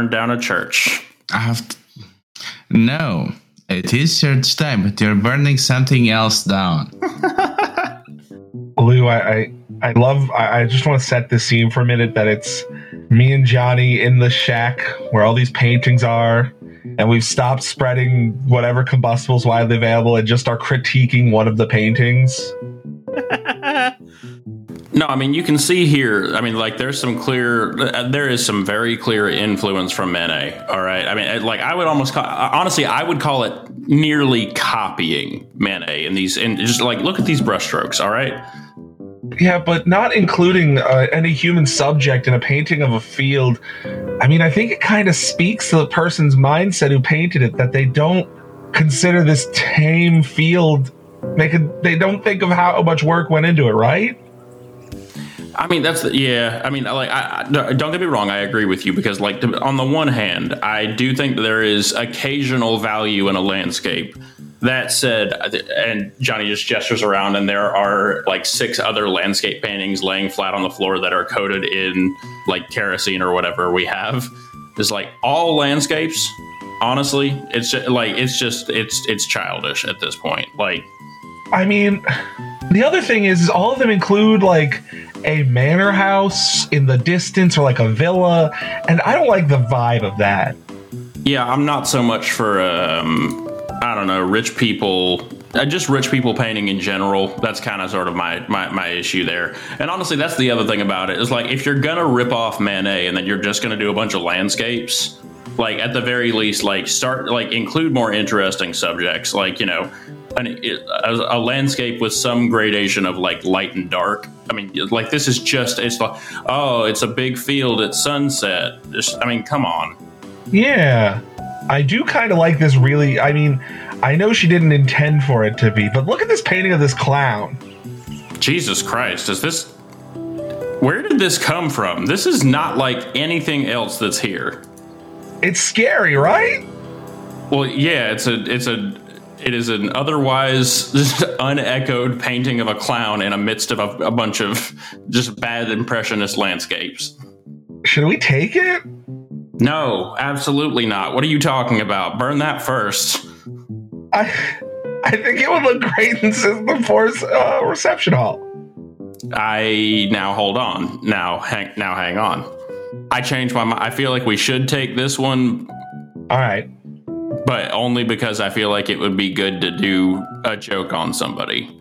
It's time to burn down a church. I have to, no. It is church time, but you're burning something else down. Lou, I, I, I love. I, I just want to set the scene for a minute. That it's me and Johnny in the shack where all these paintings are, and we've stopped spreading whatever combustibles widely available and just are critiquing one of the paintings. No, I mean you can see here. I mean, like there's some clear. There is some very clear influence from Manet. All right. I mean, like I would almost call. Honestly, I would call it nearly copying Manet in these. And just like look at these brushstrokes. All right. Yeah, but not including uh, any human subject in a painting of a field. I mean, I think it kind of speaks to the person's mindset who painted it that they don't consider this tame field. They could. They don't think of how much work went into it, right? I mean, that's the, yeah. I mean, like, I, I- don't get me wrong. I agree with you because, like, on the one hand, I do think there is occasional value in a landscape. That said, and Johnny just gestures around, and there are like six other landscape paintings laying flat on the floor that are coated in like kerosene or whatever we have. It's like all landscapes. Honestly, it's just, like it's just it's it's childish at this point. Like, I mean, the other thing is, is all of them include like a manor house in the distance or like a villa, and I don't like the vibe of that. Yeah, I'm not so much for um, I don't know rich people. Uh, just rich people painting in general. That's kind of sort of my, my my issue there. And honestly, that's the other thing about it is like if you're gonna rip off Manet and then you're just gonna do a bunch of landscapes, like at the very least, like start like include more interesting subjects, like you know. An, a, a landscape with some gradation of like light and dark. I mean, like this is just it's like oh, it's a big field at sunset. Just, I mean, come on. Yeah, I do kind of like this. Really, I mean, I know she didn't intend for it to be, but look at this painting of this clown. Jesus Christ, is this where did this come from? This is not like anything else that's here. It's scary, right? Well, yeah, it's a it's a it is an otherwise unechoed painting of a clown in a midst of a, a bunch of just bad impressionist landscapes. Should we take it? No, absolutely not. What are you talking about? Burn that first. I I think it would look great in System 4's uh, reception hall. I now hold on. Now hang now hang on. I changed my mind. I feel like we should take this one All right. But only because I feel like it would be good to do a joke on somebody.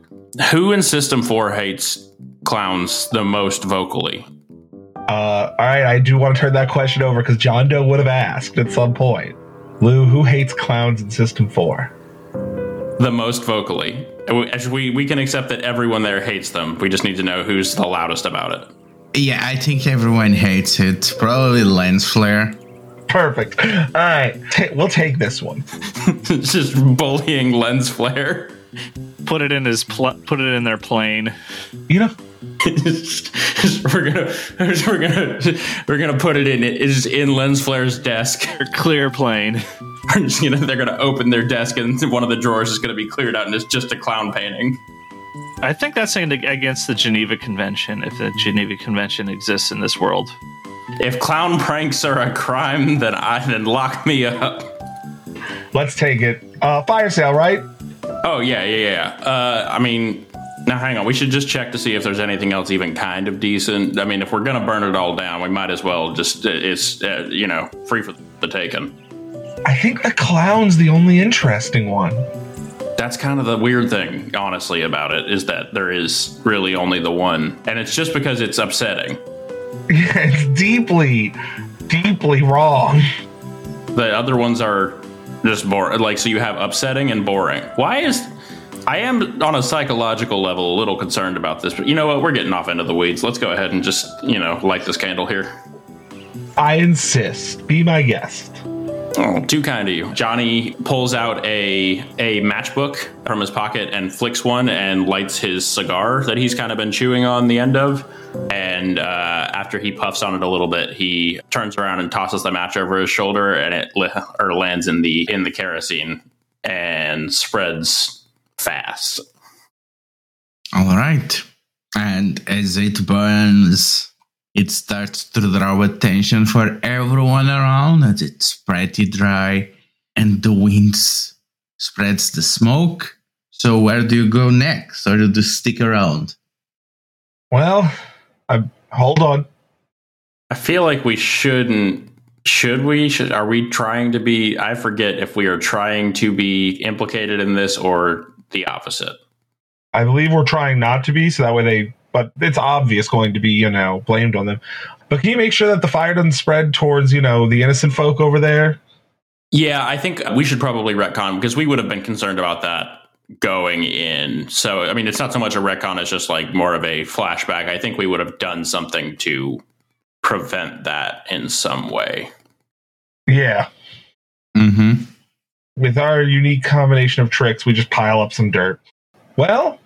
Who in System 4 hates clowns the most vocally? Uh, all right, I do want to turn that question over because John Doe would have asked at some point. Lou, who hates clowns in System 4? The most vocally. We, we, we can accept that everyone there hates them. We just need to know who's the loudest about it. Yeah, I think everyone hates it. Probably lens flare. Perfect. All right, ta- we'll take this one. it's just bullying lens flare. Put it in his pl- put it in their plane. You know, we're gonna we're gonna we're gonna put it in it is in lens flare's desk. Clear plane. We're just gonna, they're gonna open their desk and one of the drawers is gonna be cleared out and it's just a clown painting. I think that's saying against the Geneva Convention, if the Geneva Convention exists in this world. If clown pranks are a crime, then I then lock me up. let's take it. Uh, fire sale, right? Oh yeah, yeah, yeah. Uh, I mean, now hang on. We should just check to see if there's anything else even kind of decent. I mean, if we're gonna burn it all down, we might as well just uh, it's uh, you know free for the taking. I think the clown's the only interesting one. That's kind of the weird thing, honestly, about it is that there is really only the one, and it's just because it's upsetting. Yeah, it's deeply, deeply wrong. The other ones are just boring. Like, so you have upsetting and boring. Why is. I am on a psychological level a little concerned about this, but you know what? We're getting off into the weeds. Let's go ahead and just, you know, light this candle here. I insist. Be my guest. Oh, too kind of you. Johnny pulls out a a matchbook from his pocket and flicks one and lights his cigar that he's kind of been chewing on the end of. And uh, after he puffs on it a little bit, he turns around and tosses the match over his shoulder, and it li- or lands in the in the kerosene and spreads fast. All right. And as it burns, it starts to draw attention for everyone around as it's pretty dry and the wind spreads the smoke. So where do you go next, or do you stick around? Well, I hold on. I feel like we shouldn't. Should we? Should are we trying to be? I forget if we are trying to be implicated in this or the opposite. I believe we're trying not to be, so that way they. But it's obvious going to be, you know, blamed on them. But can you make sure that the fire doesn't spread towards, you know, the innocent folk over there? Yeah, I think we should probably retcon because we would have been concerned about that going in. So, I mean, it's not so much a retcon, it's just like more of a flashback. I think we would have done something to prevent that in some way. Yeah. Mm-hmm. With our unique combination of tricks, we just pile up some dirt. Well,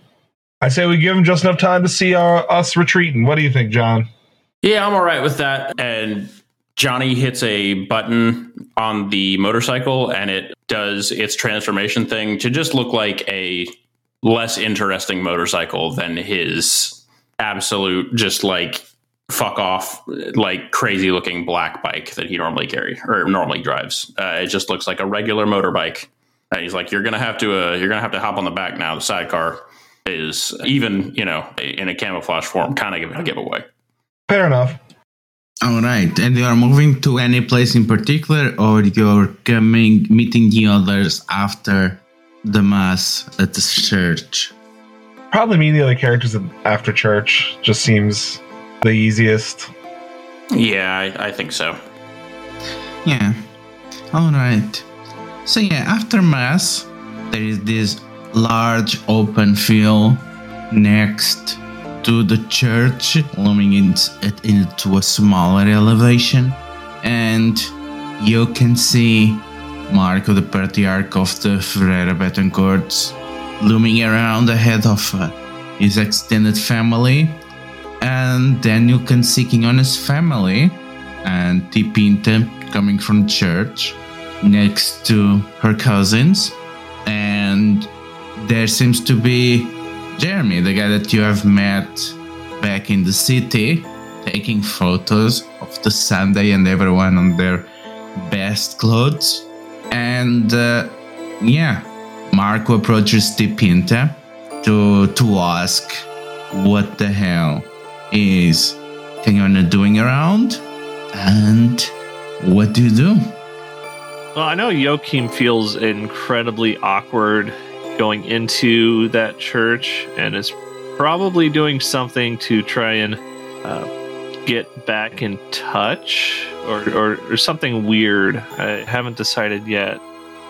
I say we give them just enough time to see our, us retreating. What do you think, John? Yeah, I'm all right with that. And Johnny hits a button on the motorcycle and it does its transformation thing to just look like a less interesting motorcycle than his absolute, just like fuck off, like crazy looking black bike that he normally carries or normally drives. Uh, it just looks like a regular motorbike. And he's like, "You're gonna have to, uh, you're gonna have to hop on the back now." The sidecar is even, you know, in a camouflage form, kind of a giveaway. Fair enough. All right, and you are moving to any place in particular, or you're coming meeting the others after the mass at the church? Probably meeting the other characters after church just seems the easiest. Yeah, I, I think so. Yeah. All right. So yeah, after mass, there is this large open field next to the church, looming in, it into a smaller elevation, and you can see Marco, the patriarch of the Ferreira Betancourts, looming around the head of uh, his extended family, and then you can see Quinones' family and T. Pinta coming from church next to her cousins, and there seems to be Jeremy, the guy that you have met back in the city, taking photos of the Sunday and everyone on their best clothes. And uh, yeah, Marco approaches T. Pinta to to ask what the hell is Kenyon doing around and what do you do? Well, I know Joachim feels incredibly awkward going into that church and is probably doing something to try and uh, get back in touch or, or, or something weird. I haven't decided yet.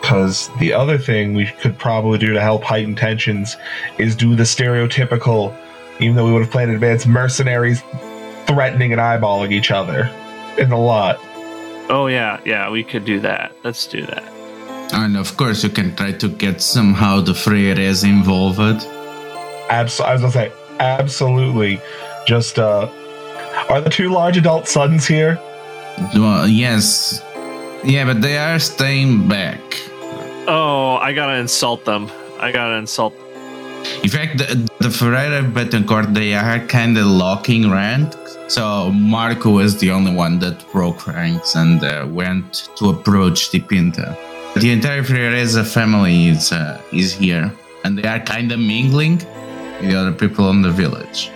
Because the other thing we could probably do to help heighten tensions is do the stereotypical, even though we would have planned in advance, mercenaries threatening and eyeballing each other in the lot. Oh, yeah, yeah, we could do that. Let's do that. And of course, you can try to get somehow the Freires involved. Abs- I was gonna say, absolutely. Just, uh, are the two large adult sons here? Well, yes. Yeah, but they are staying back. Oh, I gotta insult them. I gotta insult. In fact, the, the Ferreira Betancourt, they are kind of locking rank. So Marco was the only one that broke ranks and uh, went to approach the Pinta. The entire Freireza family is uh, is here, and they are kind of mingling with the other people in the village.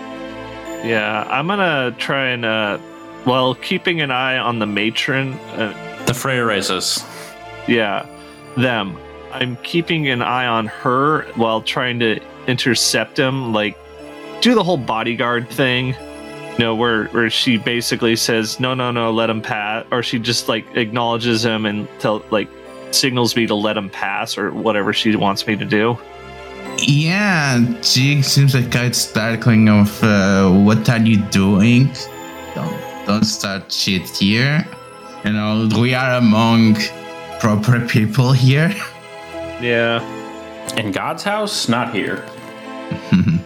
Yeah, I'm gonna try and, uh, well, keeping an eye on the matron. Uh, The Freyrezes. yeah, them. I'm keeping an eye on her while trying to intercept him, like do the whole bodyguard thing. You know, where where she basically says, "No, no, no, let him pass," or she just like acknowledges him and tell like signals me to let him pass or whatever she wants me to do. Yeah, she seems like quite startling of uh, what are you doing? Don't don't start shit here. You know, we are among proper people here. Yeah. In God's house, not here.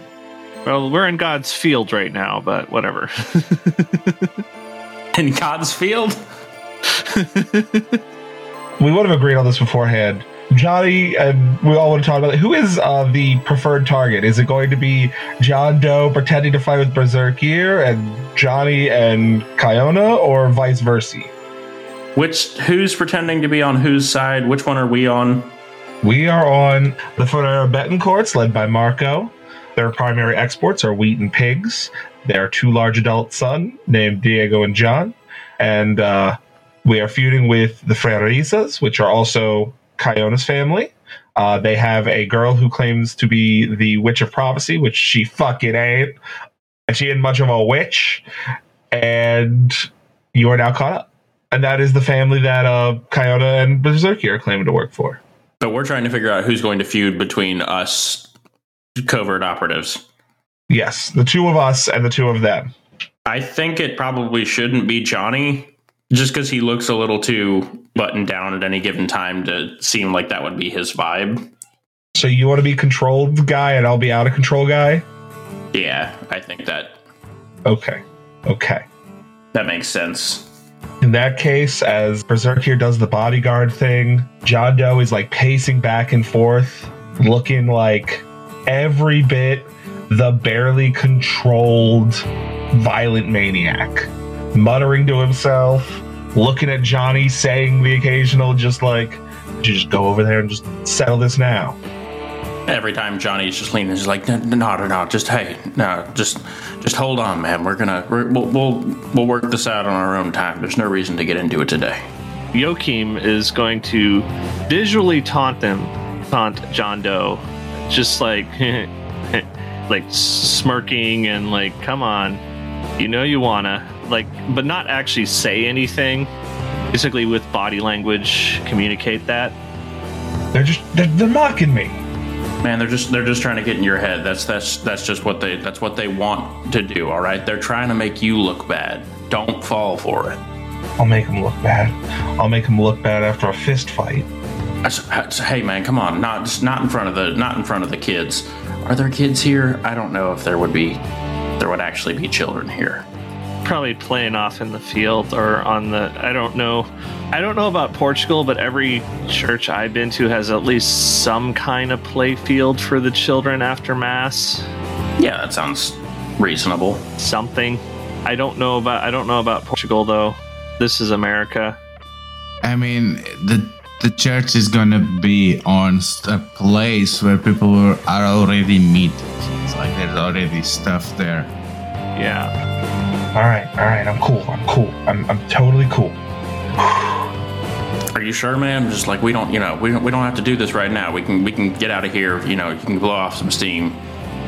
Well, we're in God's field right now, but whatever. In God's field? We would have agreed on this beforehand. Johnny and we all want to talk about it. Who is uh, the preferred target? Is it going to be John Doe pretending to fight with Berzerkir and Johnny and Kiona, or vice versa? Which who's pretending to be on whose side? Which one are we on? We are on the Ferreira Betancourts, led by Marco. Their primary exports are wheat and pigs. Their two large adult son, named Diego and John. And uh, we are feuding with the Frerisas, which are also Kiona's family. Uh, they have a girl who claims to be the Witch of Prophecy, which she fucking ain't. And she ain't much of a witch. And you are now caught up. And that is the family that uh, Kiona and Berzerkir are claiming to work for. But we're trying to figure out who's going to feud between us covert operatives. Yes, the two of us and the two of them. I think it probably shouldn't be Johnny, just because he looks a little too buttoned down at any given time to seem like that would be his vibe. So you want to be controlled guy and I'll be out of control guy? Yeah, I think that Okay. Okay. that makes sense. In that case, as Berserk here does the bodyguard thing, John Doe is like pacing back and forth, looking like every bit the barely controlled violent maniac, muttering to himself, looking at Johnny, saying the occasional, just like, "Would you just go over there and just settle this now. Every time Johnny's just leaning, he's like, no, no, no, no, just hey, no, just, just hold on, man. We're gonna, we're, we'll, we'll, we'll work this out on our own time. There's no reason to get into it today. Joachim is going to visually taunt them, taunt John Doe, just like, like smirking and like, come on, you know you wanna, like, but not actually say anything. Basically, with body language, communicate that. They're just they're, they're mocking me. Man, they're just, they're just trying to get in your head. That's, that's, that's just what they, that's what they want to do. All right, they're trying to make you look bad. Don't fall for it. I'll make them look bad. I'll make them look bad after a fist fight. I s- I s- hey man, come on, not just not in front of the not in front of the kids. Are there kids here? I don't know if there would be there would actually be children here. Probably playing off in the field or on the I don't know. I don't know about Portugal, but every church I've been to has at least some kind of play field for the children after mass. Yeah, that sounds reasonable. Something. I don't know about I don't know about Portugal though. This is America. I mean, the the church is gonna be on s- a place where people are are already meeting. It's like there's already stuff there. Yeah. All right, all right. I'm cool. I'm cool. I'm I'm totally cool. Are you sure, man? Just like we don't, you know, we don't, we don't have to do this right now. We can we can get out of here. You know, you can blow off some steam.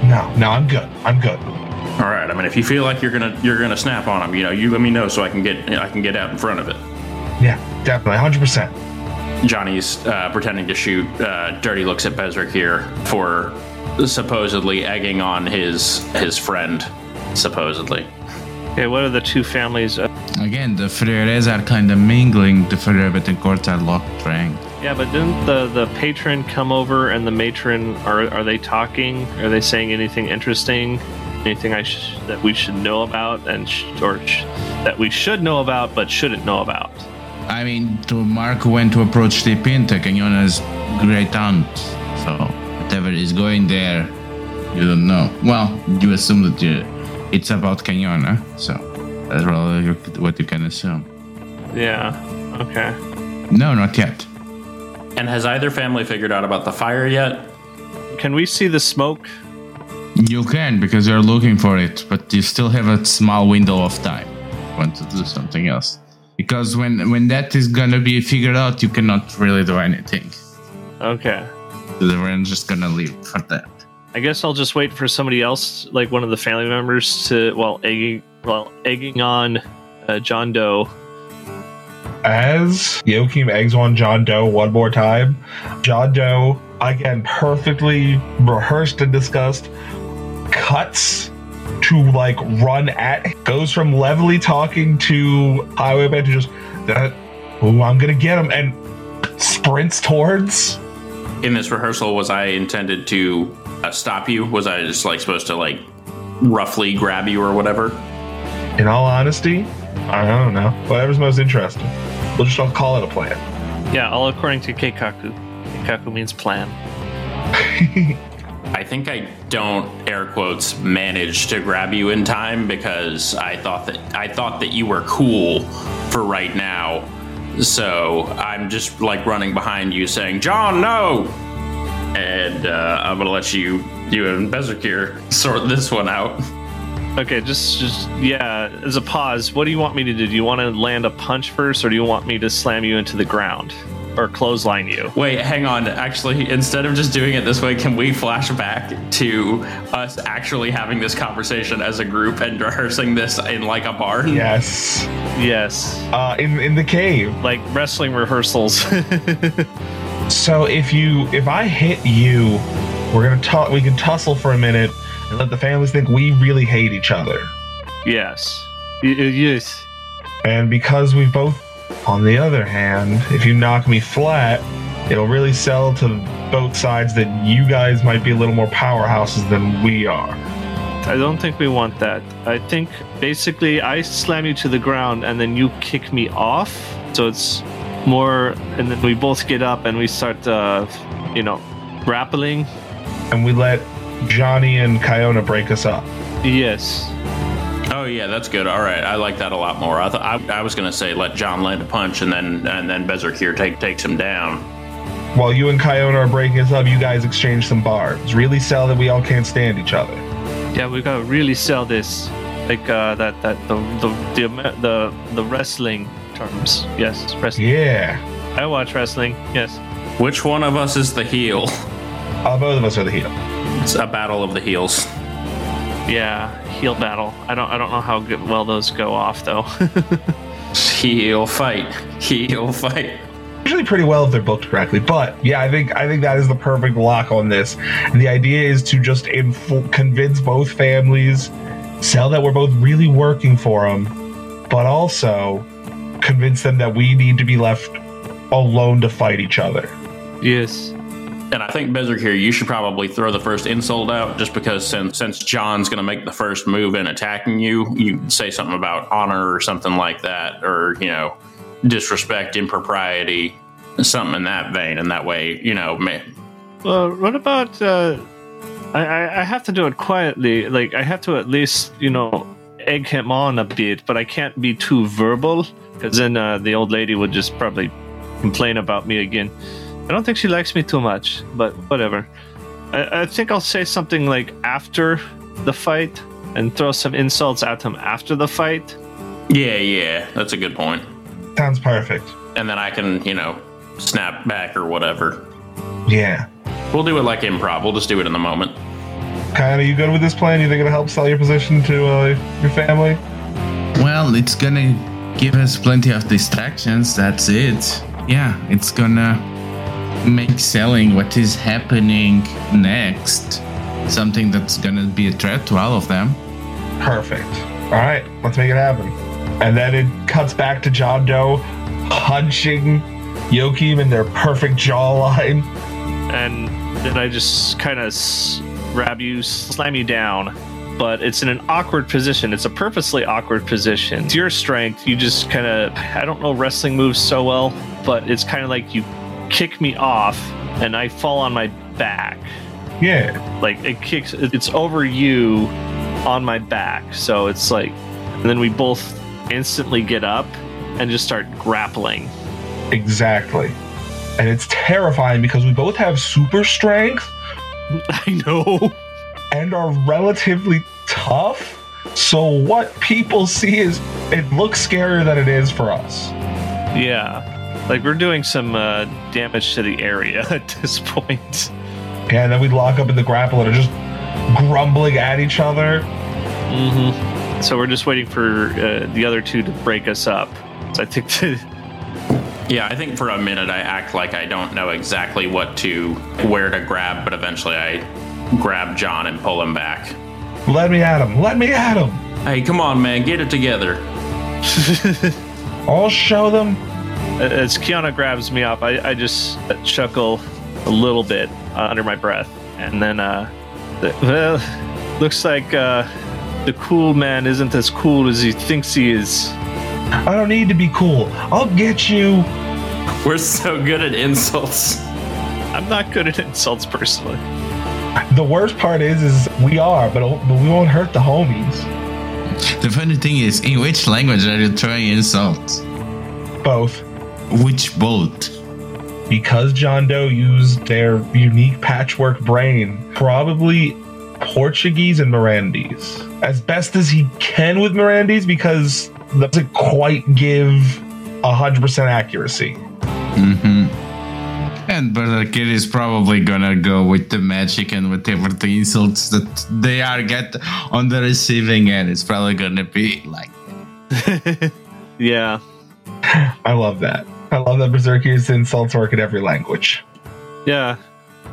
No, no, I'm good. I'm good. All right. I mean, if you feel like you're gonna you're gonna snap on them, you know, you let me know so I can get I can get out in front of it. Yeah, definitely, hundred percent. Johnny's uh, pretending to shoot. Uh, Dirty looks at Berzerkir for supposedly egging on his his friend. Supposedly. Okay, what are the two families? Again, the Freires are kind of mingling. The Ferreira Betancourt are locked rank. yeah, but didn't the the patron come over and the matron are are they talking? Are they saying anything interesting? Anything I sh- that we should know about and sh- or sh- that we should know about but shouldn't know about? I mean, to Mark went to approach the Pinta, Kiona's great aunt. So whatever is going there, you don't know. Well, you assume that you, it's about Kiona, so that's probably you- what you can assume. Yeah. Okay. No, not yet. And has either family figured out about the fire yet? Can we see the smoke? You can because you're looking for it, but you still have a small window of time. Want to do something else? Because when when that is gonna be figured out, you cannot really do anything. Okay. We're just gonna leave for that. I guess I'll just wait for somebody else, like one of the family members, to well egging well egging on uh, John Doe. As Joachim eggs on John Doe one more time, John Doe, again, perfectly rehearsed and discussed, cuts to like run at, goes from levelly talking to highwayman to just that, ooh, I'm gonna get him, and sprints towards. In this rehearsal, was I intended to uh, stop you? Was I just like supposed to like roughly grab you or whatever? In all honesty, I don't know. Whatever's most interesting. We'll just all call it a plan. Yeah, all according to Keikaku. Kaku means plan. I think I don't air quotes manage to grab you in time because I thought that I thought that you were cool for right now. So I'm just like running behind you saying, "John, no!" And uh, I'm gonna let you you and Berzerkir sort this one out. Okay, just just yeah. As a pause, what do you want me to do? Do you want to land a punch first, or do you want me to slam you into the ground or clothesline you? Wait, hang on. Actually, instead of just doing it this way, can we flash back to us actually having this conversation as a group and rehearsing this in like a barn? yes. Yes, Uh, in in the cave. like wrestling rehearsals. So if you if I hit you, we're gonna talk. We can tussle for a minute and let the families think we really hate each other. yes, Y- yes. And because we both, on the other hand, if you knock me flat, it'll really sell to both sides that you guys might be a little more powerhouses than we are. I don't think we want that. I think basically I slam you to the ground and then you kick me off. So it's more, and then we both get up and we start, uh, you know, grappling. And we let Johnny and Kiona break us up. Yes. Oh yeah, that's good. All right, I like that a lot more. I thought I, I was gonna say let John land a punch and then and then Berzerkir take takes him down. While you and Kiona are breaking us up, you guys exchange some barbs. Really sell that we all can't stand each other. Yeah, we gotta really sell this, like uh, that that the the the the, the wrestling terms. Yes, wrestling. Yeah. I watch wrestling. Yes. Which one of us is the heel? Uh, both of us are the heel. It's a battle of the heels. Yeah, heel battle. I don't I don't know how good, well those go off though. Heel fight. Heel fight. usually pretty well if they're booked correctly. But yeah, I think I think that is the perfect lock on this. And the idea is to just info- convince both families, sell that we're both really working for them, but also convince them that we need to be left alone to fight each other. yes. And I think Berzerkir, you should probably throw the first insult out, just because since since John's going to make the first move in attacking you, you say something about honor or something like that, or you know, disrespect, impropriety, something in that vein. And that way, you know, man, Well, what about? Uh, I, I I have to do it quietly. Like I have to at least you know egg him on a bit, but I can't be too verbal because then uh, the old lady would just probably complain about me again. I don't think she likes me too much, but whatever. I, I think I'll say something like after the fight and throw some insults at him after the fight. yeah, yeah, that's a good point. Sounds perfect. And then I can, you know, snap back or whatever. Yeah. We'll do it like improv. We'll just do it in the moment. Kind of, you good with this plan? You think it'll help sell your position to uh, your family? Well, it's gonna give us plenty of distractions. That's it. Yeah, it's gonna make selling what is happening next something that's gonna be a threat to all of them. Perfect. All right, let's make it happen. And then it cuts back to John Doe punching Joachim in their perfect jawline. and then I just kind of s- grab you, slam you down. But it's in an awkward position. It's a purposely awkward position. It's your strength. You just kind of, I don't know wrestling moves so well, but it's kind of like you kick me off and I fall on my back. Yeah. Like it kicks, it's over you on my back. So it's like, and then we both instantly get up and just start grappling. Exactly. And it's terrifying because we both have super strength I know. and are relatively tough. So what people see is it looks scarier than it is for us. Yeah. Like we're doing some uh, damage to the area at this point. Yeah, and then we lock up in the grapple and are just grumbling at each other. Mm-hmm. So we're just waiting for uh, the other two to break us up. So I think the, Yeah, I think for a minute I act like I don't know exactly what to, where to grab, but eventually I grab John and pull him back. Let me at him. Let me at him. Hey, come on, man, get it together. I'll show them. as Kiona grabs me up, I, I just chuckle a little bit uh, under my breath, and then uh, the, well, looks like uh, the cool man isn't as cool as he thinks he is. I don't need to be cool. I'll get you. We're so good at insults. I'm not good at insults personally. The worst part is, is we are, but, but we won't hurt the homies. The funny thing is, in which language are you throwing insults? Both. Which both? Because John Doe used their unique patchwork brain, probably Portuguese and Mirandese. As best as he can with Mirandese, because that doesn't quite give 100% accuracy. Mm-hmm. And Brother Kid is probably gonna go with the magic and whatever the insults that they are get on the receiving end. It's probably gonna be like Yeah. I love that. I love that Berzerkir's insults work in every language. Yeah.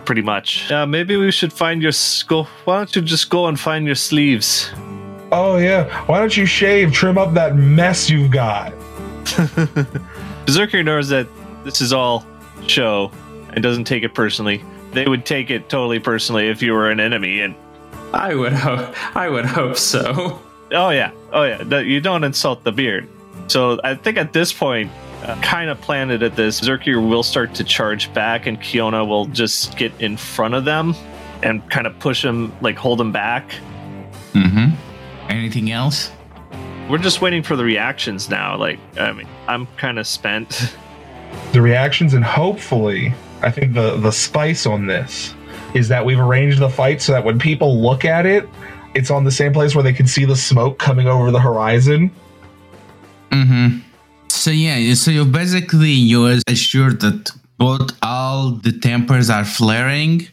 Pretty much. Yeah, maybe we should find your s- go. Why don't you just go and find your sleeves? Oh, yeah. Why don't you shave, trim up that mess you've got? Berzerkir knows that this is all show and doesn't take it personally. They would take it totally personally if you were an enemy. And I would hope. I would hope so. oh yeah, oh yeah, that you don't insult the beard. So I think at this point, uh, kind of planted at this, Berzerkir will start to charge back, and Kiona will just get in front of them and kind of push him, like hold him back. Mm-hmm. Anything else? We're just waiting for the reactions now. Like, I mean, I'm kind of spent. The reactions, and hopefully, I think the, the spice on this is that we've arranged the fight so that when people look at it, it's on the same place where they can see the smoke coming over the horizon. Mm-hmm. So yeah, so you basically you're assured that both all the tempers are flaring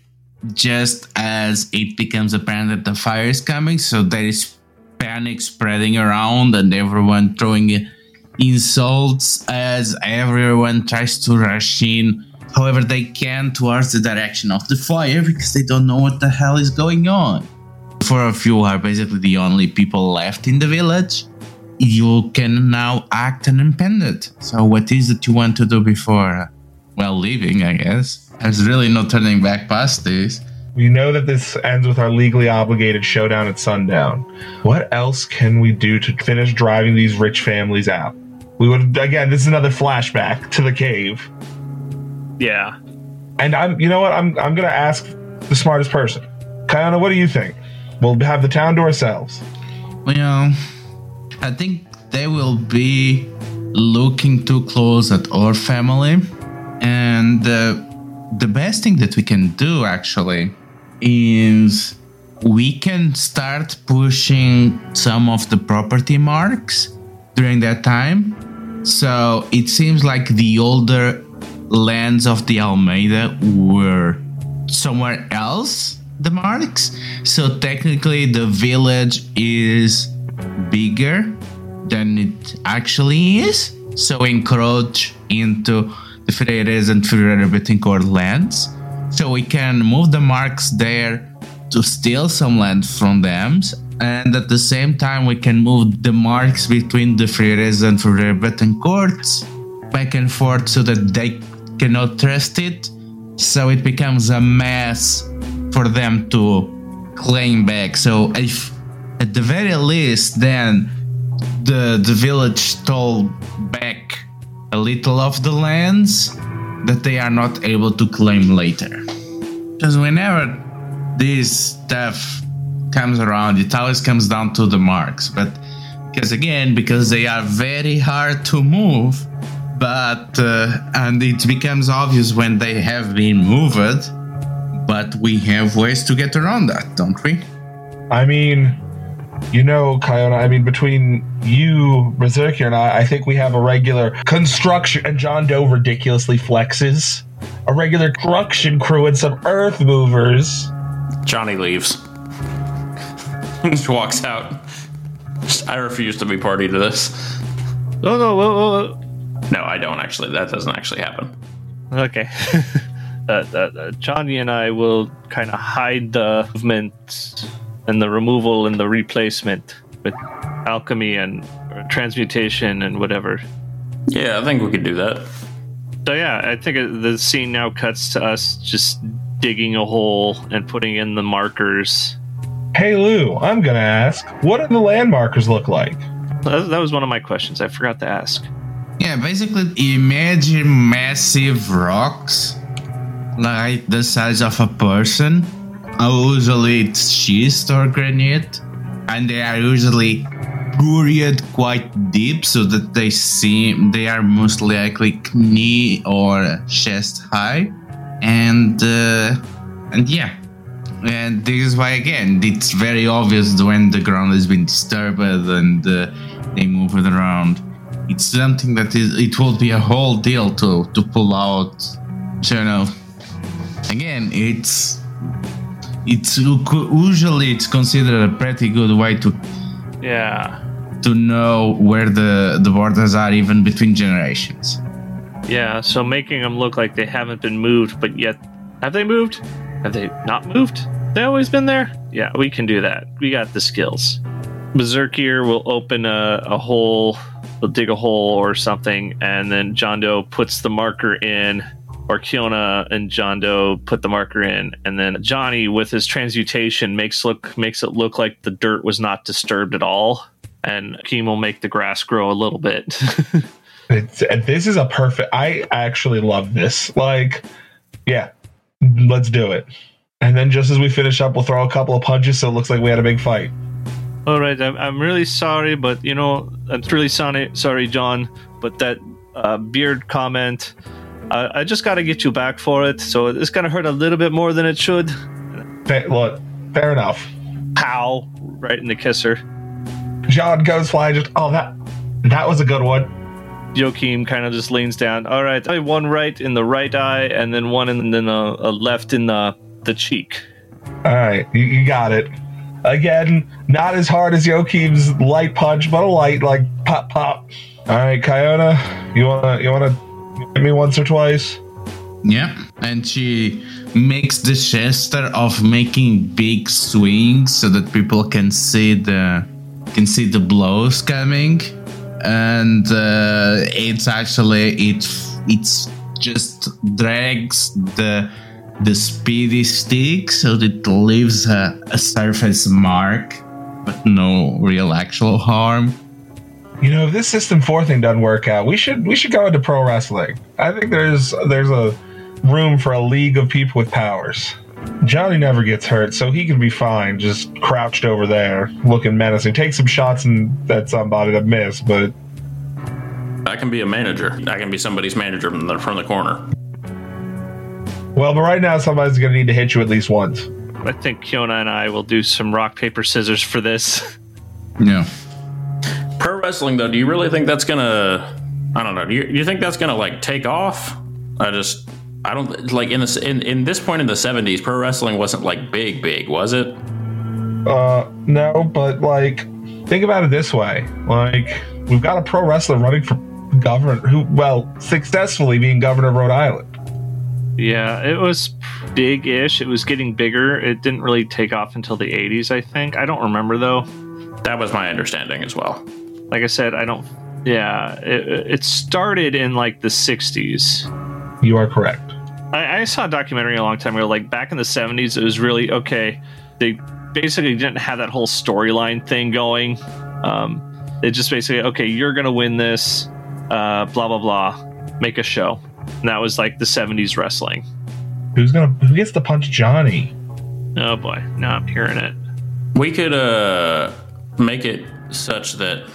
just as it becomes apparent that the fire is coming. So there is panic spreading around and everyone throwing insults as everyone tries to rush in however they can towards the direction of the fire because they don't know what the hell is going on. For a few are basically the only people left in the village you can now act independent. So, what is it you want to do before, uh, well, leaving? I guess there's really no turning back past this. We know that this ends with our legally obligated showdown at sundown. What else can we do to finish driving these rich families out? We would again. This is another flashback to the cave, yeah. and I'm. You know what? I'm. I'm gonna ask the smartest person. Kiona, what do you think? We'll have the town to ourselves. Well, I think they will be looking too close at our family, and uh, the best thing that we can do actually is we can start pushing some of the property marks during that time. So it seems like the older lands of the Almeida were somewhere else, the marks. So technically, the village is bigger than it actually is. So encroach into the Freires and Ferreira Betancourt lands. So we can move the marks there to steal some land from them. And at the same time, we can move the marks between the Freires and Ferreira Betancourts back and forth so that they cannot trust it. So it becomes a mess for them to claim back. So if at the very least, then the the village stole back a little of the lands that they are not able to claim later. Because whenever this stuff comes around, it always comes down to the marks. But because again, because they are very hard to move, but uh, and it becomes obvious when they have been moved. But we have ways to get around that, don't we? I mean, you know, Kiona, I mean, between you, Berzerkir, and I, I think we have a regular construction, and John Doe ridiculously flexes, a regular construction crew and some earth movers. Johnny leaves. Just walks out. I refuse to be party to this. No, no, whoa, whoa, whoa. No, I don't actually. That doesn't actually happen. Okay. uh, uh, uh, Johnny and I will kind of hide the movement and the removal and the replacement with alchemy and transmutation and whatever. Yeah, I think we could do that. So yeah, I think the scene now cuts to us just digging a hole and putting in the markers. Hey, Lou, I'm gonna ask, what do the landmarkers look like? That that was one of my questions. I forgot to ask. Yeah, basically, imagine massive rocks like the size of a person. Usually it's schist or granite, and they are usually buried quite deep so that they seem they are most likely knee or chest high, and uh, and yeah, and this is why again it's very obvious when the ground has been disturbed and uh, they move it around. It's something that is it will be a whole deal to to pull out. So you know, again, it's it's usually it's considered a pretty good way to Yeah. to know where the the borders are even between generations. Yeah, so making them look like they haven't been moved, but yet have they moved? Have they not moved? They always been there? Yeah, we can do that. We got the skills. Berzerkir will open a, a hole, will dig a hole or something, and then John Doe puts the marker in, or Kiona and John Doe put the marker in, and then Johnny with his transmutation makes look makes it look like the dirt was not disturbed at all, and Keem will make the grass grow a little bit. It's, this is a perfect. I actually love this. Like, yeah, let's do it. And then just as we finish up, we'll throw a couple of punches so it looks like we had a big fight. All right, I'm, I'm really sorry, but you know, I'm really sorry, sorry, John, but that uh, beard comment, uh, I just got to get you back for it. So it's gonna hurt a little bit more than it should. Fa- look, fair enough. Pow! Right in the kisser. John goes flying. Just oh that that was a good one. Joachim kind of just leans down. All right, I one right in the right eye, and then one in then a, a left in the the cheek. All right, you, you got it. Again, not as hard as Joachim's light punch, but a light like pop pop. All right, Kiona, you wanna you wanna hit me once or twice? Yeah, and she makes the gesture of making big swings so that people can see the can see the blows coming, and uh, it's actually it it's just drags the the speedy stick so that it leaves a, a surface mark, but no real actual harm. You know, if this system four thing doesn't work out, we should we should go into pro wrestling. I think there's there's a room for a league of people with powers. Johnny never gets hurt, so he can be fine, just crouched over there, looking menacing. Take some shots and at somebody that miss, but I can be a manager. I can be somebody's manager from the from the corner. well, but right now somebody's gonna need to hit you at least once. I think Kiona and I will do some rock paper scissors for this. Yeah. Pro wrestling, though, do you really think that's gonna? I don't know. Do you, do you think that's gonna like take off? I just, I don't like in this in, in this point in the '70s, pro wrestling wasn't like big, big, was it? Uh, no, but like, think about it this way: like, we've got a pro wrestler running for governor, who, well, successfully being governor of Rhode Island. Yeah, it was big-ish. It was getting bigger. It didn't really take off until the 80s, I think. I don't remember though. That was my understanding as well. Like I said, I don't. Yeah, it, it started in like the 60s. You are correct. I, I saw a documentary a long time ago. Like back in the 70s, it was really okay. They basically didn't have that whole storyline thing going. Um, they just basically, okay, you're gonna win this. Uh, blah blah blah. Make a show. And that was like the 70s wrestling. Who's gonna? Who gets to punch Johnny? Oh boy, now I'm hearing it. We could uh make it such that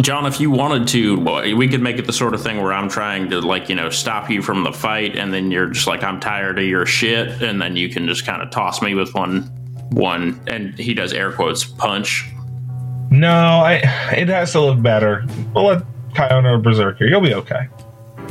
John, if you wanted to, we could make it the sort of thing where I'm trying to like, you know, stop you from the fight and then you're just like I'm tired of your shit and then you can just kind of toss me with one one and he does air quotes punch. No, I. It has to look better. We'll let Kiona or Berzerkir. You'll be okay.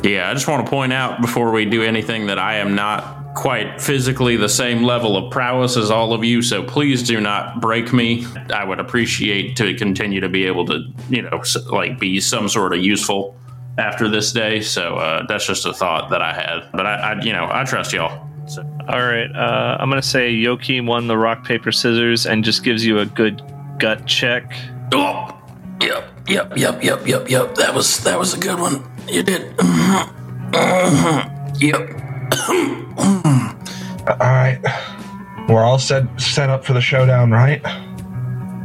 Yeah, I just want to point out before we do anything that I am not quite physically the same level of prowess as all of you, so please do not break me. I would appreciate to continue to be able to, you know, like be some sort of useful after this day. So uh, that's just a thought that I had. But I, I you know, I trust y'all. So, All right, uh, I'm gonna say Yoki won the rock paper scissors and just gives you a good gut check. oh, yep, yep, yep, yep, yep, yep. That was that was a good one. You did. Mhm. Mhm. Yep. All right, we're all set set up for the showdown, right?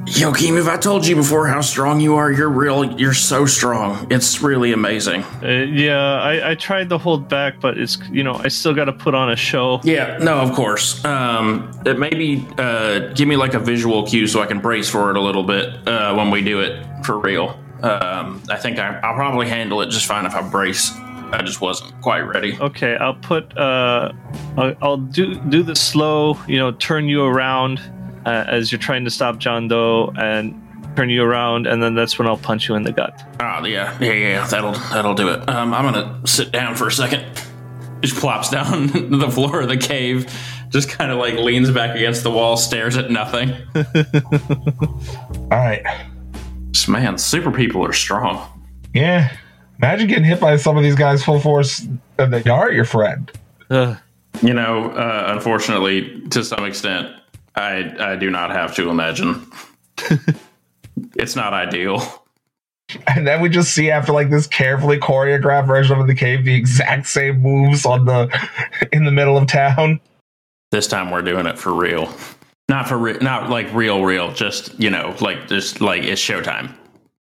Joachim, if I told you before how strong you are, you're real. You're so strong. It's really amazing. Uh, yeah, I, I tried to hold back, but it's you know I still got to put on a show. Yeah, no, of course. Um, it maybe uh, give me like a visual cue so I can brace for it a little bit uh, when we do it for real. Um, I think I, I'll probably handle it just fine if I brace. I just wasn't quite ready. Okay, I'll put uh, I'll, I'll do do the slow, you know, turn you around uh, as you're trying to stop John Doe and turn you around, and then that's when I'll punch you in the gut. Oh yeah, yeah, yeah. That'll that'll do it. Um, I'm gonna sit down for a second. Just plops down to the floor of the cave. Just kind of like leans back against the wall, stares at nothing. All right. Just, man, super people are strong. Yeah. Imagine getting hit by some of these guys full force and they are your friend. Ugh. You know, uh, unfortunately, to some extent, I I do not have to imagine. it's not ideal. And then we just see after like this carefully choreographed version of the cave the exact same moves on the in the middle of town. This time we're doing it for real. Not for real, not like real, real. Just you know, like just like it's showtime.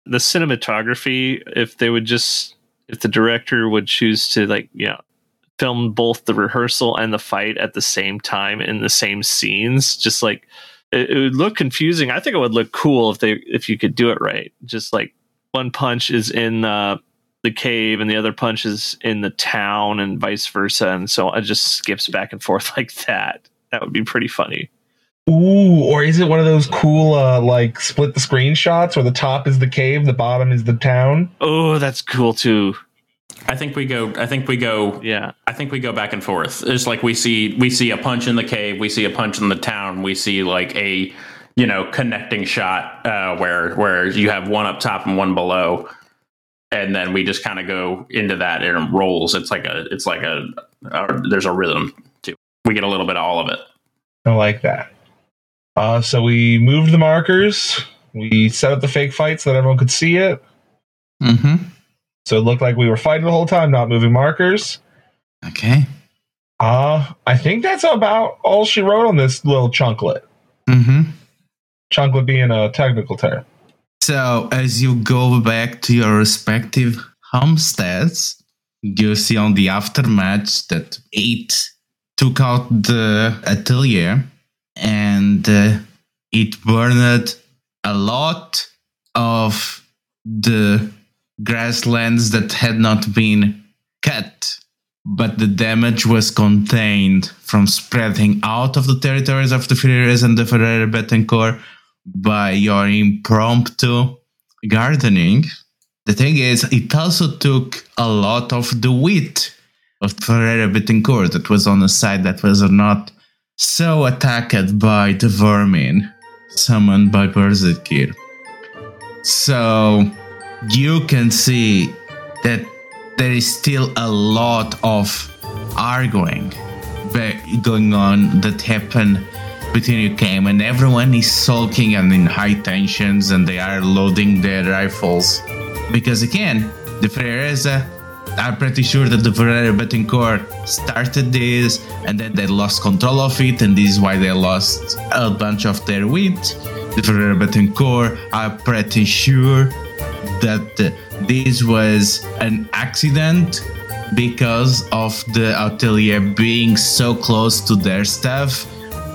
The cinematography if they would just if the director would choose to like you know film both the rehearsal and the fight at the same time in the same scenes just like it, it would look confusing. I think it would look cool if they if you could do it right. Just like one punch is in uh, the cave and the other punch is in the town and vice versa and so it just skips back and forth like that. That would be pretty funny Ooh, or is it one of those cool uh like split the screen shots where the top is the cave, the bottom is the town? oh that's cool too I think we go. I think we go. yeah I think we go back and forth. It's like we see we see a punch in the cave, we see a punch in the town, we see like a you know connecting shot uh, where where you have one up top and one below, and then we just kind of go into that and it rolls. It's like a it's like a, a there's a rhythm to. It. We get a little bit of all of it. I like that. Uh so we moved the markers, we set up the fake fight so that everyone could see it. Mm-hmm. So it looked like we were fighting the whole time, not moving markers. Okay. Uh I think that's about all she wrote on this little chunklet. Mm-hmm. Chunklet being a technical term. So as you go back to your respective homesteads, you see on the aftermatch that eight took out the atelier and uh, it burned a lot of the grasslands that had not been cut but the damage was contained from spreading out of the territories of the Ferreras and the Ferreira Betancourt by your impromptu gardening. The thing is, it also took a lot of the wheat of Ferreira Betancourt that was on the side that was not so attacked by the vermin summoned by Berzerkir. So you can see that there is still a lot of arguing going on that happened between you came and everyone is sulking and in high tensions and they are loading their rifles because again the Ferreza are pretty sure that the Ferreira Betancourt started this and then they lost control of it and this is why they lost a bunch of their wheat. The Ferreira Betancourt are pretty sure that this was an accident because of the atelier being so close to their stuff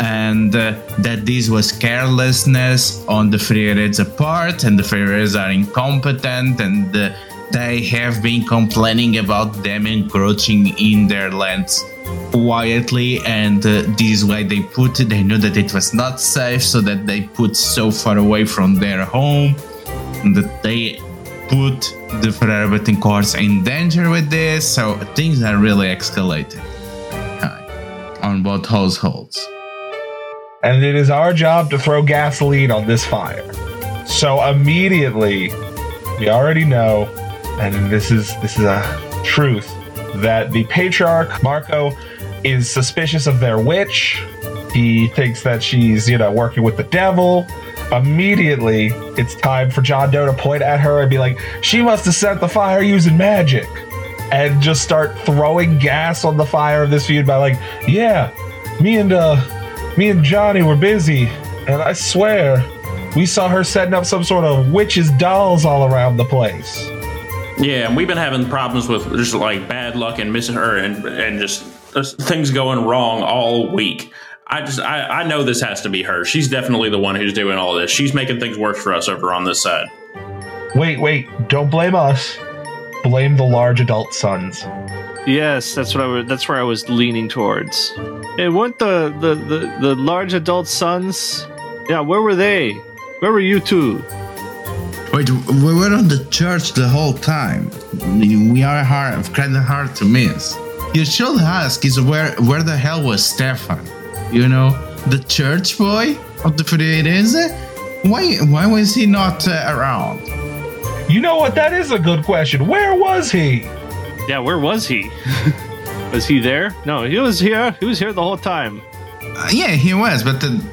and uh, that this was carelessness on the Freires part and the Freires are incompetent and uh, they have been complaining about them encroaching in their lands quietly and uh, this way they put it they knew that it was not safe so that they put so far away from their home that they put the Ferreira Betancourts in danger with this, so things are really escalating uh, on both households. and it is our job to throw gasoline on this fire. So immediately, we already know, and this is this is a truth, that the patriarch Marco is suspicious of their witch. He thinks that she's you know working with the devil. Immediately, it's time for John Doe to point at her and be like, "She must have set the fire using magic," and just start throwing gas on the fire of this feud by like, "Yeah, me and uh." me and Johnny were busy, and I swear, We saw her setting up some sort of witches' dolls all around the place. Yeah, and we've been having problems with just like bad luck and missing her and and just, just things going wrong all week. I just I, I know this has to be her. She's definitely the one who's doing all this. She's making things worse for us over on this side. Wait, wait, don't blame us. Blame the large adult sons. Yes, that's what I was. That's where I was leaning towards. Hey, weren't the the the, the large adult sons? Yeah, where were they? Where were you two? Wait, we were on the church the whole time. We are hard, kind of hard to miss. You should ask is where where the hell was Stefan? You know, the church boy of the Firenze? Why why was he not uh, around? You know what? That is a good question. Where was he? Yeah, where was he? was he there? No, he was here. He was here the whole time. Uh, yeah, he was, but the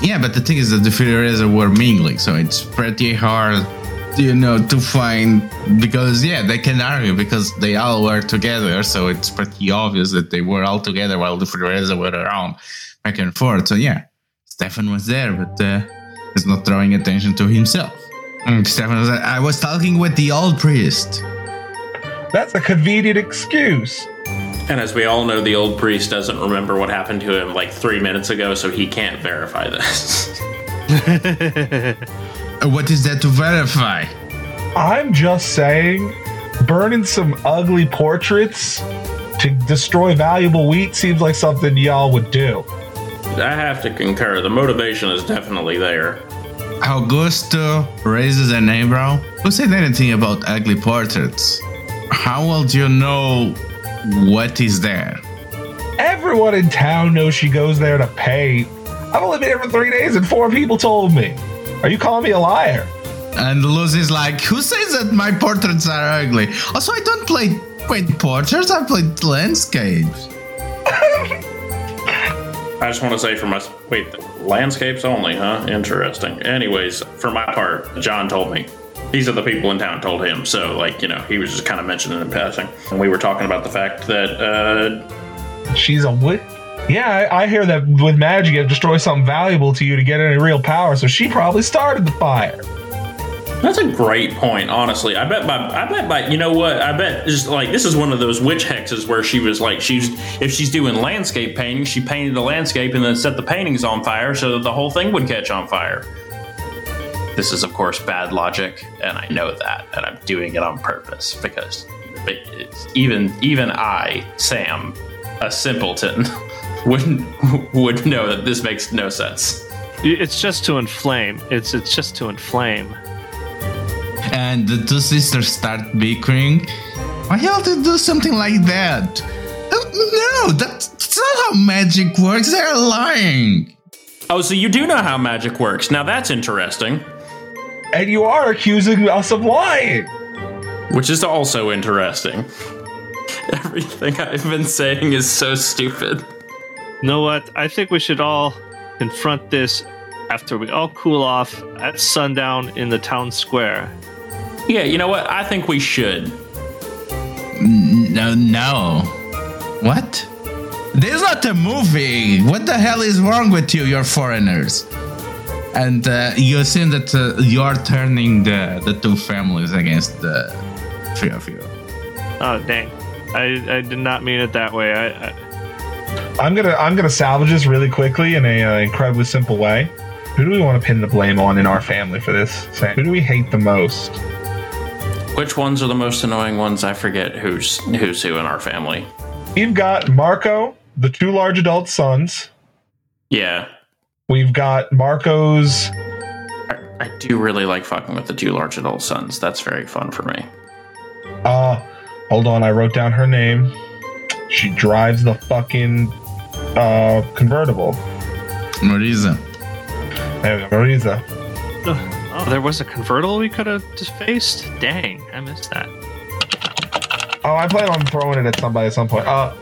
yeah, but the thing is that the Firenze were mingling, so it's pretty hard, you know, to find because yeah, they can argue because they all were together, so it's pretty obvious that they were all together while the Firenze were around back and forth. So yeah, Stefan was there, but uh, he's not drawing attention to himself. And Stefan was, I was talking with the old priest. That's a convenient excuse. And as we all know, the old priest doesn't remember what happened to him like three minutes ago, so he can't verify this. Uh, What is that to verify? I'm just saying, burning some ugly portraits to destroy valuable wheat seems like something y'all would do. I have to concur. The motivation is definitely there. Augusto raises an eyebrow. Who said anything about ugly portraits? How will you know what is there? Everyone in town knows she goes there to paint. I've only been here for three days and four people told me. Are you calling me a liar? And Lucy's like, who says that my portraits are ugly? Also, I don't play paint portraits, I play landscapes. I just want to say for my wait, landscapes only, huh? Interesting. Anyways, for my part, John told me. These are the people in town told him. So, like, you know, he was just kind of mentioning in passing. And we were talking about the fact that uh, She's a wit. Yeah, I, I hear that with magic, you have to destroy something valuable to you to get any real power. So she probably started the fire. That's a great point, honestly. I bet by I bet by you know what? I bet just like this is one of those witch hexes where she was like she's if she's doing landscape painting, she painted the landscape and then set the paintings on fire so that the whole thing would catch on fire. This is of course bad logic, and I know that, and I'm doing it on purpose because even even I, Sam, a simpleton, would would know that this makes no sense. It's just to inflame. It's it's just to inflame. And the two sisters start bickering. Why hell to do something like that? Oh, No, that's, that's not how magic works. They're lying. Oh, so you do know how magic works. Now that's interesting. And you are accusing us of lying. Which is also interesting. Everything I've been saying is so stupid. You know what? I think we should all confront this after we all cool off at sundown in the town square. Yeah, you know what? I think we should. No, no. What? This is not a movie. What the hell is wrong with you? You're foreigners. And uh, you assume that uh, you're turning the, the two families against the three of you. Oh dang! I, I did not mean it that way. I, I I'm gonna I'm gonna salvage this really quickly in a uh, incredibly simple way. Who do we want to pin the blame on in our family for this? Sam? Who do we hate the most? Which ones are the most annoying ones? I forget who's who's who in our family. We've got Marco, the two large adult sons. Yeah, We've got Marco's. I, I do really like fucking with the two large adult sons. That's very fun for me. Uh, hold on, I wrote down her name. She drives the fucking uh convertible. Marisa. There we go, Marisa. oh, there was a convertible we could have just faced. Dang, I missed that. Oh, I plan on throwing it at somebody at some point. Uh,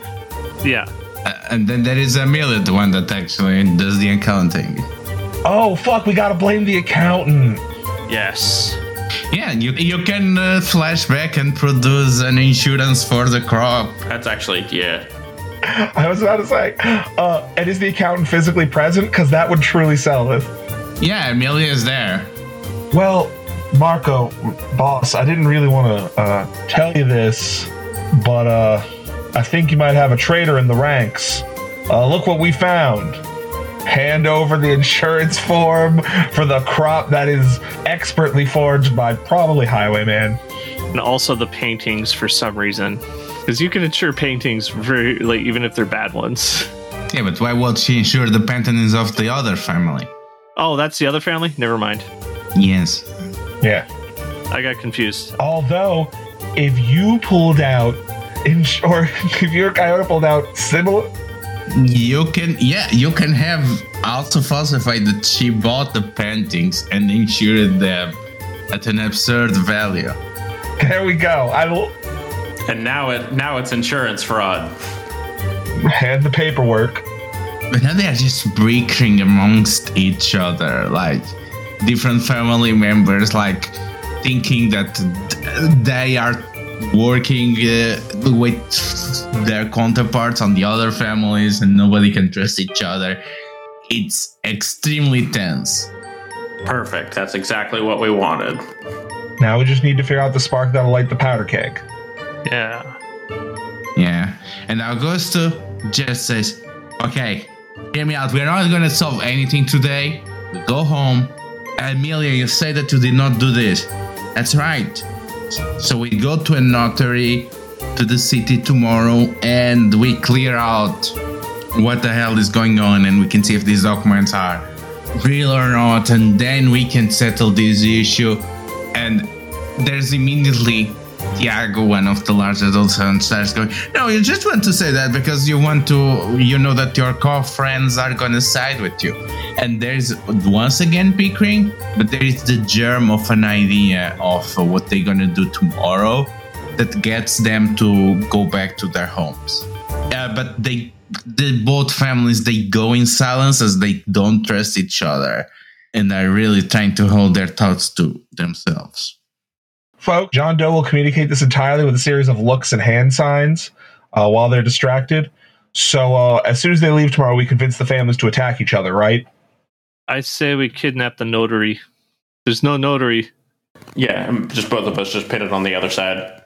Yeah, Uh, and then there is Amelia, the one that actually does the accounting. oh fuck, we gotta blame the accountant. yes. Yeah, you, you can uh, flash back and produce an insurance for the crop. That's actually yeah. I was about to say, uh, and is the accountant physically present? Because that would truly sell this. Yeah, Amelia is there. Well, Marco, boss, I didn't really want to uh, tell you this, but uh, I think you might have a traitor in the ranks. Uh, look what we found. Hand over the insurance form for the crop that is expertly forged by probably Highwayman. and also the paintings for some reason. Because you can insure paintings very, like, even if they're bad ones. Yeah, but why would she insure the paintings of the other family? Oh, that's the other family? Never mind. Yes. Yeah. I got confused. Although, if you pulled out, ins- or if your guy pulled out similar, You can, yeah, you can have also falsified that she bought the paintings and insured them at an absurd value. there we go. I will And now it now it's insurance fraud. hand the paperwork. But now they are just bickering amongst each other, like different family members, like thinking that they are working uh, with their counterparts on the other families and nobody can trust each other. It's extremely tense. Perfect. That's exactly what we wanted. Now we just need to figure out the spark that'll light the powder keg. Yeah. Yeah. And Augusto just says, okay, hear me out. We're not going to solve anything today. We go home. Amelia, you say that you did not do this. That's right. So we go to a notary to the city tomorrow and we clear out what the hell is going on and we can see if these documents are real or not and then we can settle this issue. And there's immediately Tiago, one of the large adult sons, starts going, No, you just want to say that because you want to, you know, that your core friends are going to side with you. And there's once again bickering, but there is the germ of an idea of what they're going to do tomorrow that gets them to go back to their homes. Uh, but they, the both families, they go in silence as they don't trust each other and are really trying to hold their thoughts to themselves. Folks, John Doe will communicate this entirely with a series of looks and hand signs uh, while they're distracted. So uh, as soon as they leave tomorrow, we convince the families to attack each other, right? I say we kidnap the notary. There's no notary. Yeah, just both of us just pin it on the other side.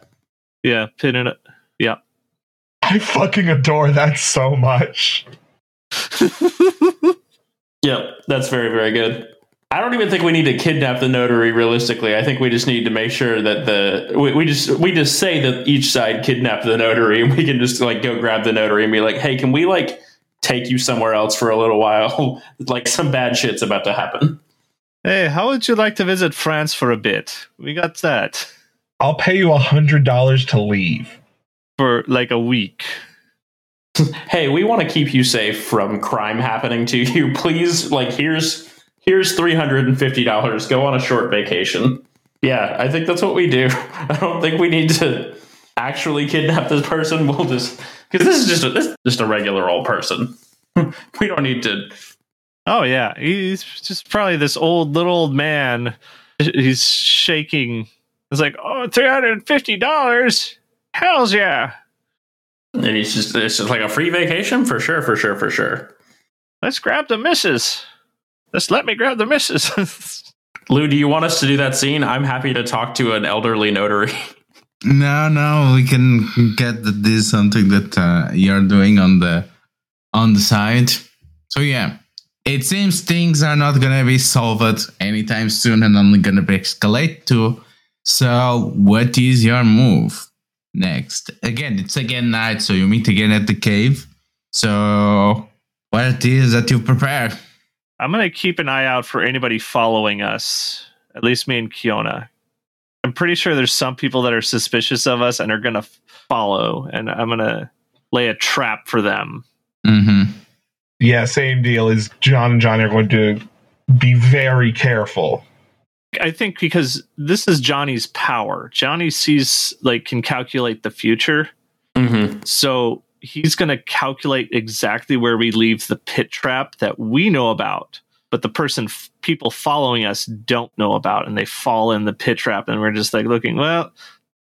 Yeah, pin it. Yeah. I fucking adore that so much. Yep, that's very, very good. I don't even think we need to kidnap the notary realistically. I think we just need to make sure that the we, we just we just say that each side kidnapped the notary and we can just like go grab the notary and be like, hey, can we like take you somewhere else for a little while? like some bad shit's about to happen. Hey, how would you like to visit France for a bit? We got that I'll pay you a hundred dollars to leave. for like a week. hey, we want to keep you safe from crime happening to you. Please, like here's here's three hundred and fifty dollars. Go on a short vacation. Yeah, I think that's what we do. I don't think we need to actually kidnap this person. We'll just because this is just a, this is just a regular old person. we don't need to. Oh yeah, he's just probably this old little old man. He's shaking. It's like, oh, three hundred and fifty dollars. Hell's yeah. And he's just it's just like a free vacation for sure, for sure, for sure. Let's grab the missus. Just let me grab the missus. Lou, do you want us to do that scene? I'm happy to talk to an elderly notary. No, no, we can get that this is something that uh, you're doing on the on the side. So yeah, it seems things are not gonna be solved anytime soon, and only gonna be escalate too. So, what is your move next? Again, it's again night, so you meet again at the cave. So, what it is that you prepare? I'm gonna keep an eye out for anybody following us. At least me and Kiona. I'm pretty sure there's some people that are suspicious of us and are gonna f- follow, and I'm gonna lay a trap for them. Mm-hmm. Yeah, same deal. Is John and John are going to be very careful. I think because this is Johnny's power. Johnny sees like can calculate the future. Mm-hmm. So he's going to calculate exactly where we leave the pit trap that we know about, but the person, f- people following us don't know about, and they fall in the pit trap, and we're just like looking. Well,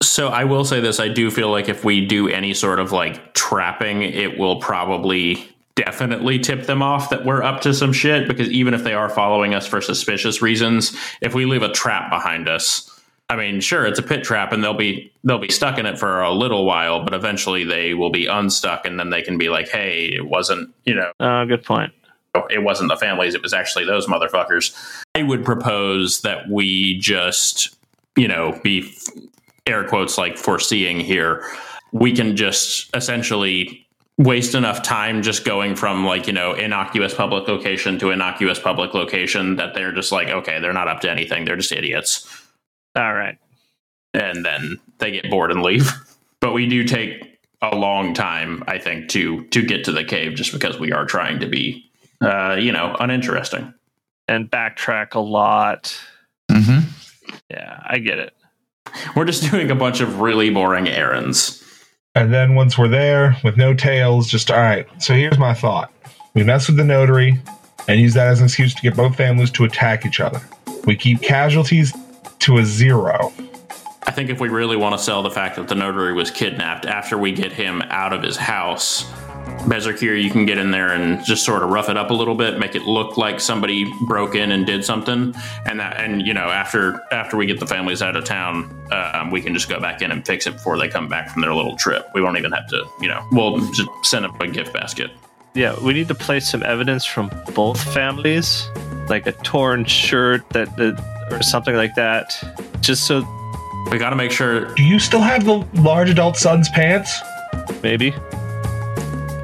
So I will say this: I do feel like if we do any sort of like trapping, it will probably definitely tip them off that we're up to some shit because even if they are following us for suspicious reasons, if we leave a trap behind us, I mean, sure, it's a pit trap and they'll be they'll be stuck in it for a little while, but eventually they will be unstuck and then they can be like, "Hey, it wasn't, you know, Uh, good point. it wasn't the families, it was actually those motherfuckers." I would propose that we just, you know, be air quotes like foreseeing here. We can just essentially waste enough time just going from like you know innocuous public location to innocuous public location that they're just like okay they're not up to anything they're just idiots All right. and then they get bored and leave but we do take a long time i think to to get to the cave just because we are trying to be uh you know uninteresting And backtrack a lot. Mm-hmm. Yeah, I get it. we're just doing a bunch of really boring errands And then once we're there with no tails, just all right. So here's my thought: we mess with the notary and use that as an excuse to get both families to attack each other. We keep casualties to a zero. I think if we really want to sell the fact that the notary was kidnapped after we get him out of his house, Berzerkir, you can get in there and just sort of rough it up a little bit, make it look like somebody broke in and did something, and that, and you know, after after we get the families out of town, um, we can just go back in and fix it before they come back from their little trip. We won't even have to, you know, we'll just send them a gift basket. Yeah, we need to place some evidence from both families, like a torn shirt that, that or something like that, just so We got to make sure Do you still have the large adult son's pants? maybe.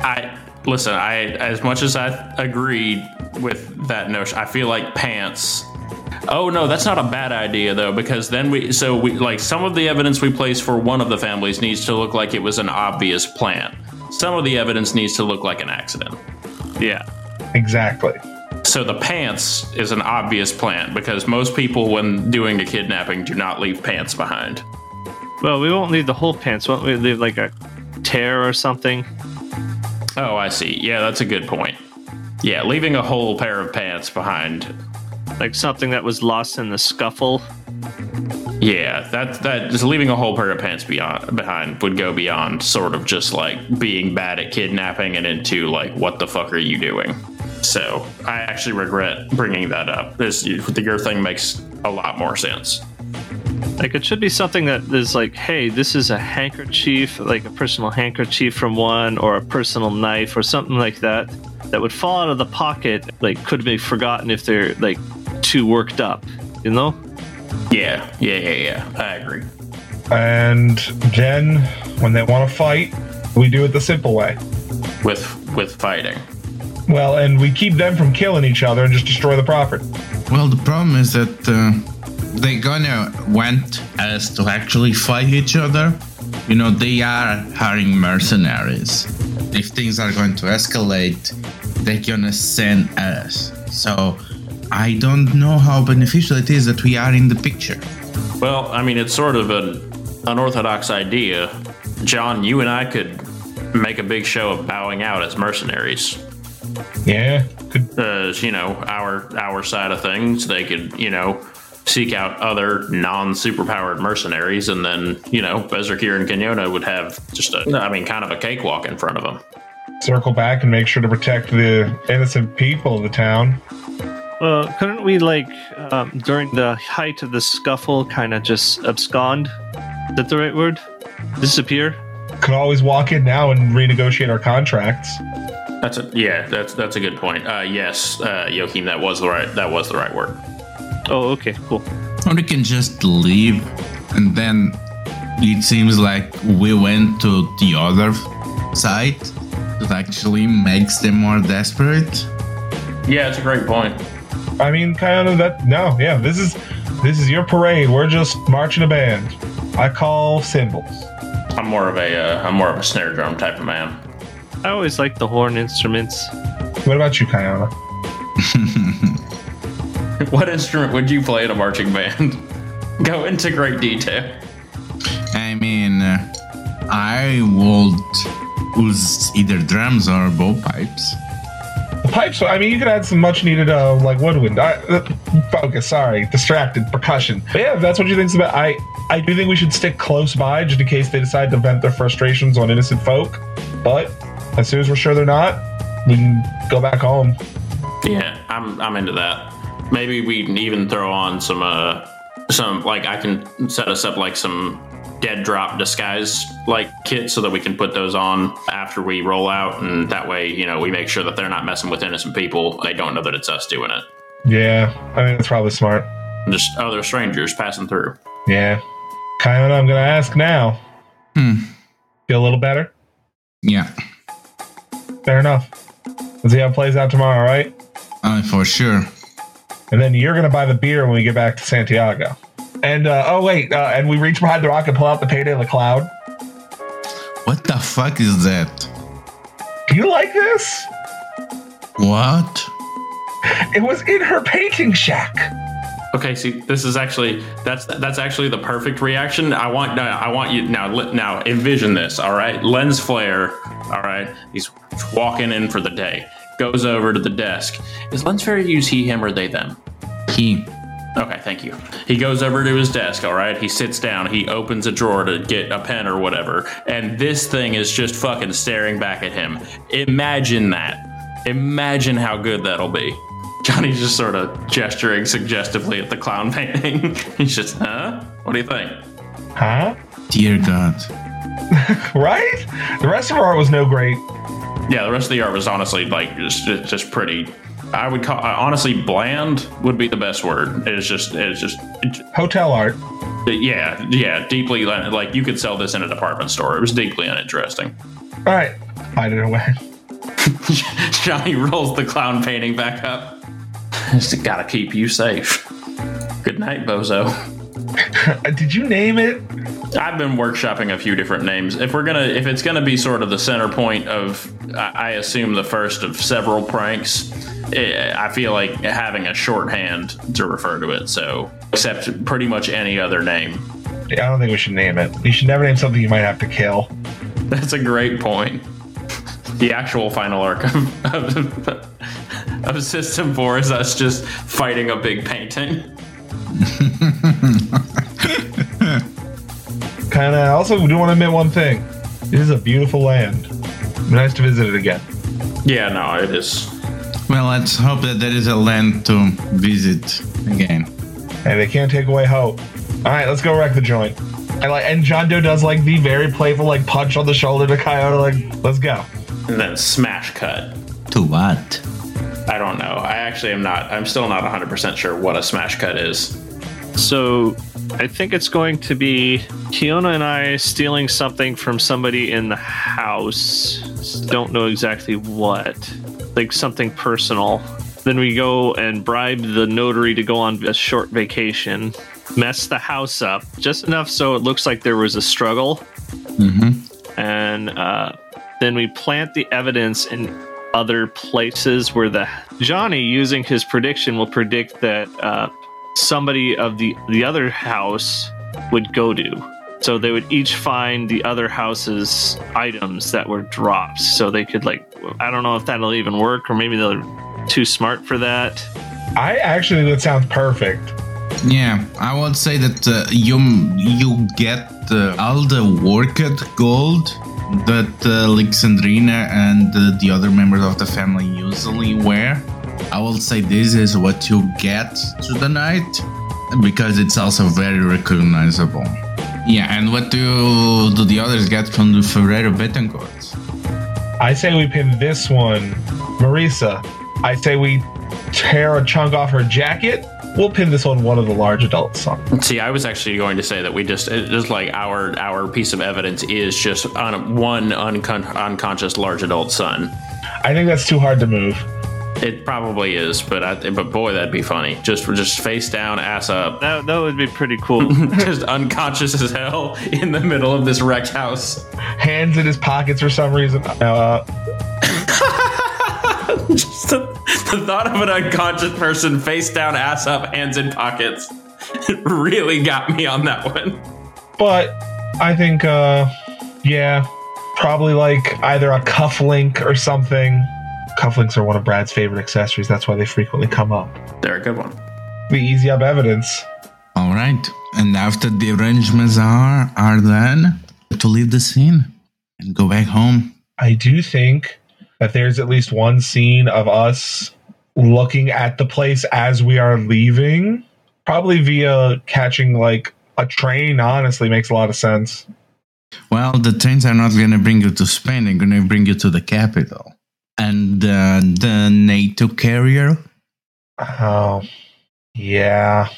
I listen. I as much as I agree with that notion, I feel like pants. Oh no, that's not a bad idea though, because then we so we like some of the evidence we place for one of the families needs to look like it was an obvious plan. Some of the evidence needs to look like an accident. Yeah. Exactly. So the pants is an obvious plant because most people, when doing a kidnapping, do not leave pants behind. Well, we won't leave the whole pants. Won't we leave like a tear or something? Oh, I see. Yeah, that's a good point. Yeah, leaving a whole pair of pants behind Like something that was lost in the scuffle. Yeah, that that just leaving a whole pair of pants beyond behind would go beyond sort of just like being bad at kidnapping and into like what the fuck are you doing? So I actually regret bringing that up. This your thing makes a lot more sense. Like it should be something that is like, hey, this is a handkerchief, like a personal handkerchief from one, or a personal knife, or something like that, that would fall out of the pocket. Like could be forgotten if they're like too worked up. You know? Yeah, yeah, yeah, yeah. I agree. And then when they want to fight, we do it the simple way. With with fighting. Well, and we keep them from killing each other and just destroy the property. Well, the problem is that uh, they gonna went as to actually fight each other. You know, they are hiring mercenaries. If things are going to escalate, they're gonna send us. So I don't know how beneficial it is that we are in the picture. Well, I mean, it's sort of an unorthodox idea. John, you and I could make a big show of bowing out as mercenaries. Yeah, could uh, you know our our side of things. They could you know seek out other non superpowered mercenaries, and then you know Berzerkir and Kiona would have just a I mean kind of a cakewalk in front of them. circle back and make sure to protect the innocent people of the town. Well, couldn't we like um, during the height of the scuffle, kind of just abscond? Is that the right word? Disappear? Could always walk in now and renegotiate our contracts. That's a yeah. That's that's a good point. Uh, yes, uh, Joachim, that was the right that was the right word. Oh, okay, cool. Or we can just leave and then it seems like we went to the other side. It actually makes them more desperate. Yeah, it's a great point. I mean, kind of that. No, yeah, this is this is your parade. We're just marching a band. I call cymbals. I'm more of a uh, I'm more of a snare drum type of man. I always like the horn instruments. What about you, Kiona? What instrument would you play in a marching band? Go into great detail. I mean, uh, I would use either drums or bowpipes. The pipes. I mean, you could add some much needed, uh, like woodwind. I, uh, focus. Sorry, distracted. Percussion. But yeah, if that's what you think's about. I I do think we should stick close by just in case they decide to vent their frustrations on innocent folk. But as soon as we're sure they're not, we can go back home. Yeah, I'm I'm into that. Maybe we can even throw on some uh some like I can set us up like some dead drop disguise like kit so that we can put those on after we roll out and that way, you know, we make sure that they're not messing with innocent people. They don't know that it's us doing it. Yeah, I think that's probably smart. Just other strangers passing through. Yeah. Kiona, I'm gonna ask now. Hmm. Feel a little better? Yeah, Fair enough. Let's see how it plays out tomorrow, right? uh, for sure. And then you're gonna buy the beer when we get back to Santiago. And uh, oh wait, uh, and we reach behind the rock and pull out the payday of the cloud. What the fuck is that? Do you like this? What? It was in her painting shack. Okay, see, this is actually that's that's actually the perfect reaction. I want no, I want you now. Now envision this. All right, lens flare. All right, he's walking in for the day. Goes over to the desk. Is lens flare use he, him, or they, them? He. Okay, thank you. He goes over to his desk, all right? He sits down, he opens a drawer to get a pen or whatever, and this thing is just fucking staring back at him. Imagine that. Imagine how good that'll be. Johnny's just sort of gesturing suggestively at the clown painting. He's just, huh? What do you think? Huh? Dear God. Right? The rest of our art was no great. Yeah, the rest of the art was honestly like just just pretty. I would call honestly bland would be the best word. It's just it's just Hotel art. yeah yeah deeply like you could sell this in a department store. It was deeply uninteresting. All right, hide it away. Johnny rolls the clown painting back up. Just gotta keep you safe. Good night, Bozo. Uh, Did you name it? I've been workshopping a few different names. If we're gonna, if it's gonna be sort of the center point of, I assume the first of several pranks. eh, I feel like having a shorthand to refer to it. So, except pretty much any other name. Yeah, I don't think we should name it. You should never name something you might have to kill. That's a great point. The actual final arc of, of, of System 4 is us just fighting a big painting. Kind of. Also, we do want to admit one thing. This is a beautiful land. Nice to visit it again. Yeah, no, it is. Well, let's hope that there is a land to visit again. Hey, they can't take away hope. All right, let's go wreck the joint. And like, and John Doe does like the very playful like punch on the shoulder to Coyote. Like, let's go. And then smash cut. To what? I don't know. I actually am not. I'm still not 100% sure what a smash cut is. So I think it's going to be Kiona and I stealing something from somebody in the house. Don't know exactly what. Like something personal. Then we go and bribe the notary to go on a short vacation, mess the house up just enough so it looks like there was a struggle. Mm-hmm. And uh, then we plant the evidence in other places where the Johnny, using his prediction, will predict that uh, somebody of the the other house would go to. So they would each find the other house's items that were dropped. So they could like I don't know if that'll even work or maybe they're too smart for that. I actually think that sounds perfect. Yeah, I would say that uh, you you get uh, all the worked gold that uh, Alexandrina and uh, the other members of the family usually wear. I will say this is what you get to the night because it's also very recognizable. Yeah, and what do do the others get from the Ferreira Betancourt? I say we pin this one, Marisa. I say we tear a chunk off her jacket. We'll pin this on one of the large adult On. See, I was actually going to say that we just it's just like our our piece of evidence is just on one uncon- unconscious large adult son. I think that's too hard to move. It probably is, but I, but boy, that'd be funny. Just just face down, ass up, That that would be pretty cool. just unconscious as hell in the middle of this wrecked house. Hands in his pockets for some reason. Uh, Just the, the thought of an unconscious person face down, ass up, hands in pockets, really got me on that one. but I think, uh, yeah, probably like either a cufflink or something. Cufflinks are one of Brad's favorite accessories. That's why they frequently come up. They're a good one. The easy up evidence. All right, and after the arrangements are are done, to leave the scene and go back home. I do think that there's at least one scene of us looking at the place as we are leaving, probably via catching like a train. Honestly, makes a lot of sense. Well, the trains are not going to bring you to Spain. They're going to bring you to the capital. And uh, the NATO carrier. Oh, yeah.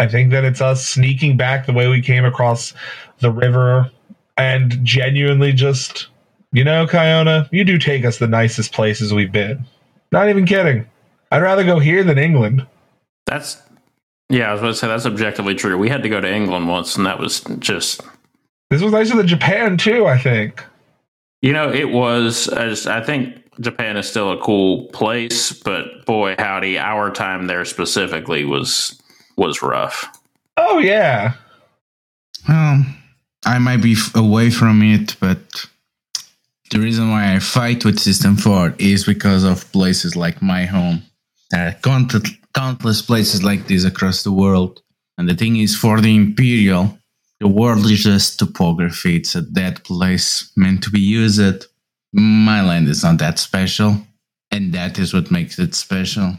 I think that it's us sneaking back the way we came across the river and genuinely just, you know, Kiona, you do take us the nicest places we've been. Not even kidding. I'd rather go here than England. That's yeah, I was going to say that's objectively true. We had to go to England once, and that was just This was nicer than Japan too, I think. you know it was. I, just, I think Japan is still a cool place, but boy, howdy, our time there specifically was was rough. Oh yeah. Well, I might be away from it, but the reason why I fight with System 4 is because of places like my home. There are countless, countless places like this across the world. And the thing is, for the Imperial, the world is just topography. It's a dead place meant to be used. My land is not that special. And that is what makes it special.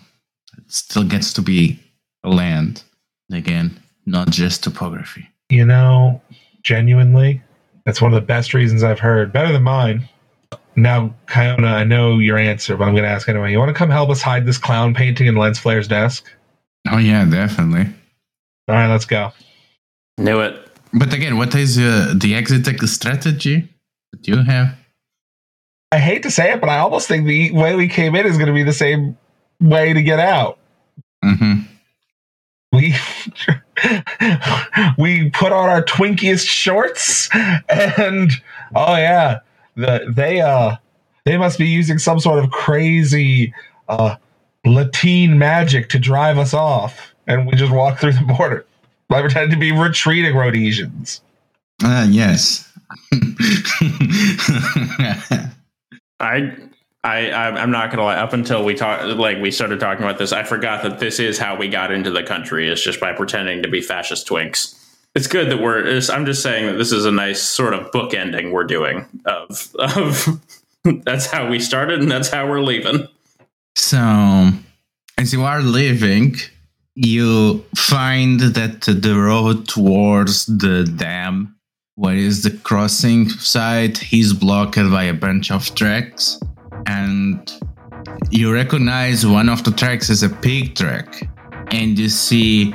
It still gets to be a land. Again, not just topography. You know, genuinely, that's one of the best reasons I've heard. Better than mine. Now, Kiona, I know your answer, but I'm going to ask anyway. You want to come help us hide this clown painting in Lens Flare's desk? Oh yeah, definitely. All right, let's go. Knew it. But again, what is uh, the exit strategy that you have? I hate to say it, but I almost think the way we came in is going to be the same way to get out. hmm We we put on our twinkiest shorts, and oh yeah, the they uh they must be using some sort of crazy uh Latin magic to drive us off, and we just walk through the border. I pretend to be retreating Rhodesians. Uh, yes. I. I, I- I'm not gonna lie. Up until we talk, like we started talking about this, I forgot that this is how we got into the country. It's just by pretending to be fascist twinks. It's good that we're. I'm just saying that this is a nice sort of book ending we're doing of of. that's how we started, and that's how we're leaving. so, as you are leaving, you find that the road towards the dam, where is the crossing site, is blocked by a bunch of tracks, and you recognize one of the tracks as a pig track, and you see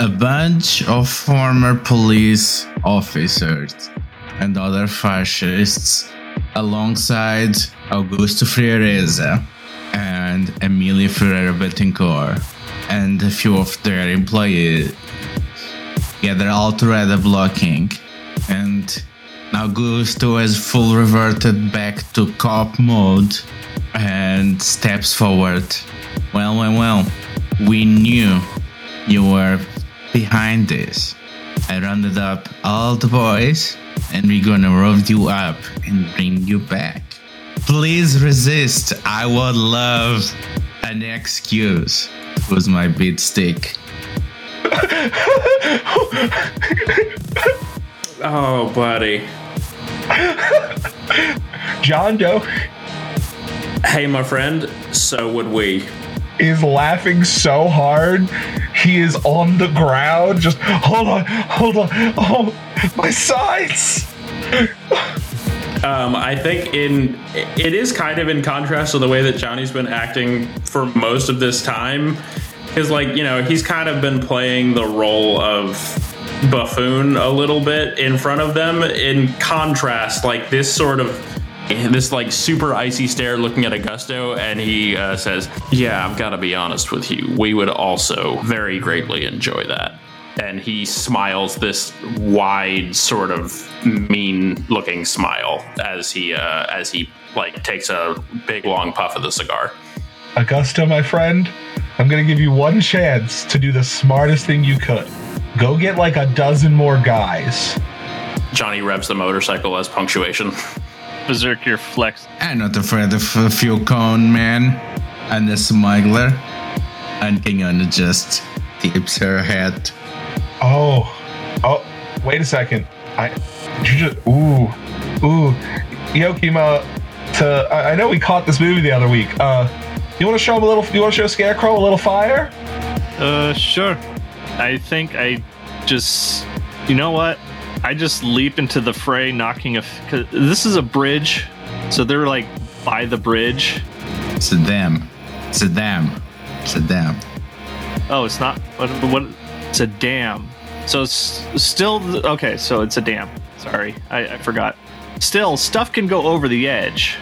a bunch of former police officers and other fascists alongside Augusto Freireza and Emilio Ferreira Betancourt and a few of their employees. Yeah, they're all together blocking. And Augusto has full reverted back to cop mode and steps forward. Well, well, well, we knew you were behind this. I rounded up all the boys and we're gonna round you up and bring you back. Please resist. I would love an excuse. Was my beat stick. Oh, buddy. John Doe Hey, my friend. So would we. Is laughing so hard, he is on the ground. Just hold on, hold on. Oh, my sides. Um, I think in it is kind of in contrast to the way that Johnny's been acting for most of this time, because like you know he's kind of been playing the role of buffoon a little bit in front of them. In contrast, like this sort of this like super icy stare looking at Augusto, and he uh, says, "Yeah, I've got to be honest with you. We would also very greatly enjoy that." and he smiles this wide sort of mean looking smile as he uh, as he like takes a big long puff of the cigar Augusto, my friend, I'm gonna give you one chance to do the smartest thing you could. Go get like a dozen more guys. johnny revs the motorcycle as punctuation Berzerkir flex. I'm not afraid of a few cone man and a smuggler. And Kiona just tips her head. Oh, oh, wait a second. I, did you just, ooh, ooh, Yokima, to. I I know we caught this movie the other week. Uh, you want to show him a little? You want to show Scarecrow a little fire? Uh, sure. I think I just, you know what? I just leap into the fray, knocking a. f- this is a bridge, so they're like by the bridge. It's a dam. It's a dam. It's a dam. Oh, it's not. What? What? It's a dam. So it's still okay. So it's a dam. Sorry, I, I forgot. Still, stuff can go over the edge.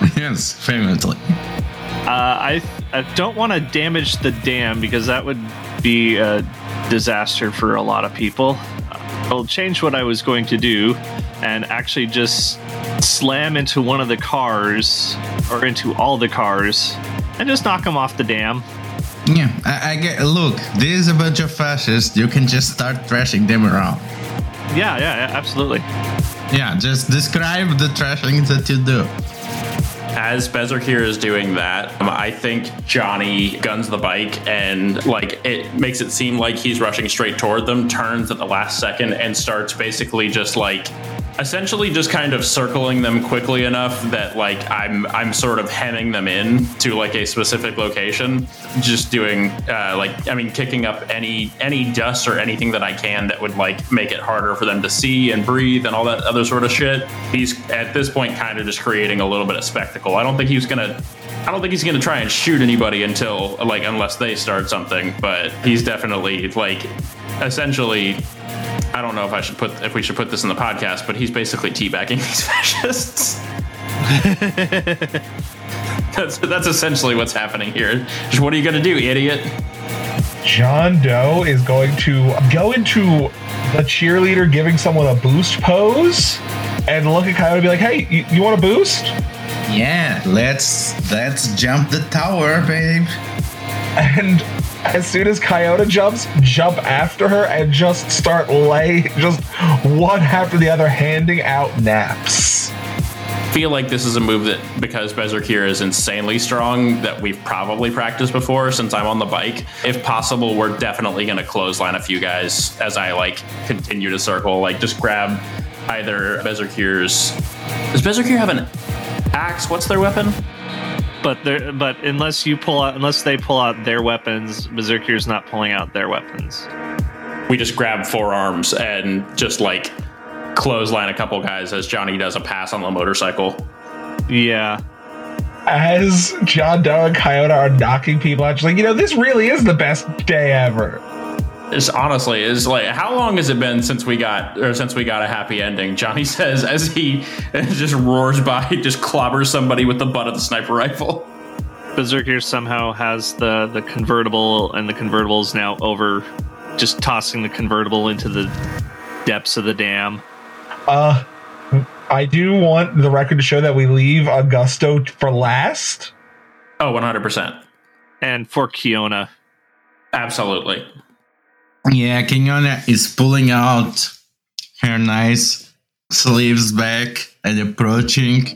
yes, famously. Uh, I I don't want to damage the dam because that would be a disaster for a lot of people. I'll change what I was going to do and actually just slam into one of the cars or into all the cars and just knock them off the dam. Yeah, I, I get. Look, this is a bunch of fascists. You can just start thrashing them around. Yeah, yeah, yeah absolutely. Yeah, just describe the trashing that you do. As Berzerkir is doing that, um, I think Johnny guns the bike and like it makes it seem like he's rushing straight toward them, turns at the last second and starts basically just like essentially just kind of circling them quickly enough that like I'm I'm sort of hemming them in to like a specific location, just doing uh, like I mean kicking up any any dust or anything that I can that would like make it harder for them to see and breathe and all that other sort of shit. He's at this point kind of just creating a little bit of spectacle. I don't think he's gonna I don't think he's gonna try and shoot anybody until like unless they start something, but he's definitely like essentially I don't know if I should put if we should put this in the podcast, but he's basically teabagging these fascists. that's that's essentially what's happening here. Just what are you gonna do, idiot? John Doe is going to go into the cheerleader giving someone a boost pose and look at Coyote and be like, "Hey, you, you want a boost?" Yeah, let's let's jump the tower, babe. And as soon as Coyote jumps, jump after her and just start lay just one after the other handing out naps. feel like this is a move that because Berzerkir is insanely strong that we've probably practiced before since I'm on the bike. If possible, we're definitely gonna clothesline a few guys as I like continue to circle. Like just grab either Berzerkir's Does Berzerkir have an axe? What's their weapon? But there, but unless you pull out, unless they pull out their weapons, Berzerkir's not pulling out their weapons. We just grab forearms and just like clothesline a couple guys as Johnny does a pass on the motorcycle. Yeah, As John Doe and Coyote are knocking people out, she's like, you know, this really is the best day ever. It's honestly is like how long has it been since we got or since we got a happy ending? Johnny says as he just roars by, just clobbers somebody with the butt of the sniper rifle. Berzerkir somehow has the the convertible, and the convertible is now over, just tossing the convertible into the depths of the dam. Uh, I do want the record to show that we leave Augusto for last. Oh, 100%. And for Kiona, Absolutely. Yeah, Kiona is pulling out her nice sleeves back and approaching,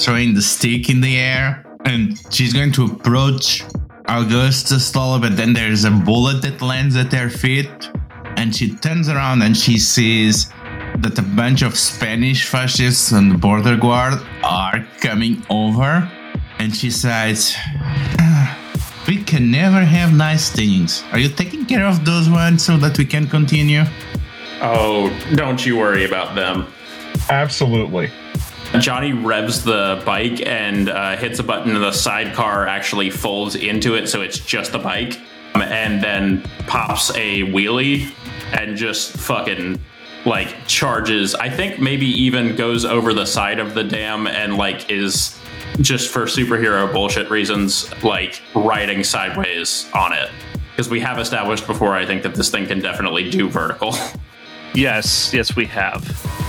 throwing the stick in the air. And she's going to approach Augusto slowly, but then there's a bullet that lands at her feet. And she turns around and she sees that a bunch of Spanish fascists and the border guard are coming over. And she says, "Ah, We can never have nice things. Are you taking care of those ones so that we can continue? Oh, don't you worry about them. Absolutely. Johnny revs the bike and uh, hits a button, and the sidecar actually folds into it, so it's just the bike, um, and then pops a wheelie and just fucking like charges. I think maybe even goes over the side of the dam and like is just for superhero bullshit reasons, like riding sideways on it. Because we have established before, I think that this thing can definitely do vertical. yes, yes, we have.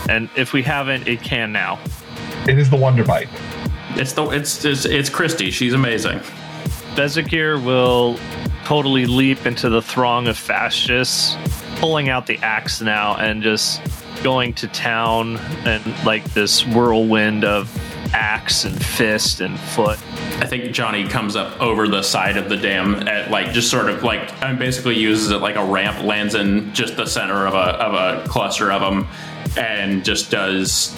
And if we haven't, it can now. It is the Wonder Bike. It's the it's it's, it's Christy. She's amazing. Berzerkir will totally leap into the throng of fascists, pulling out the axe now and just going to town and like this whirlwind of axe and fist and foot. I think Johnny comes up over the side of the dam at like just sort of like I mean, basically uses it like a ramp, lands in just the center of a of a cluster of them, and just does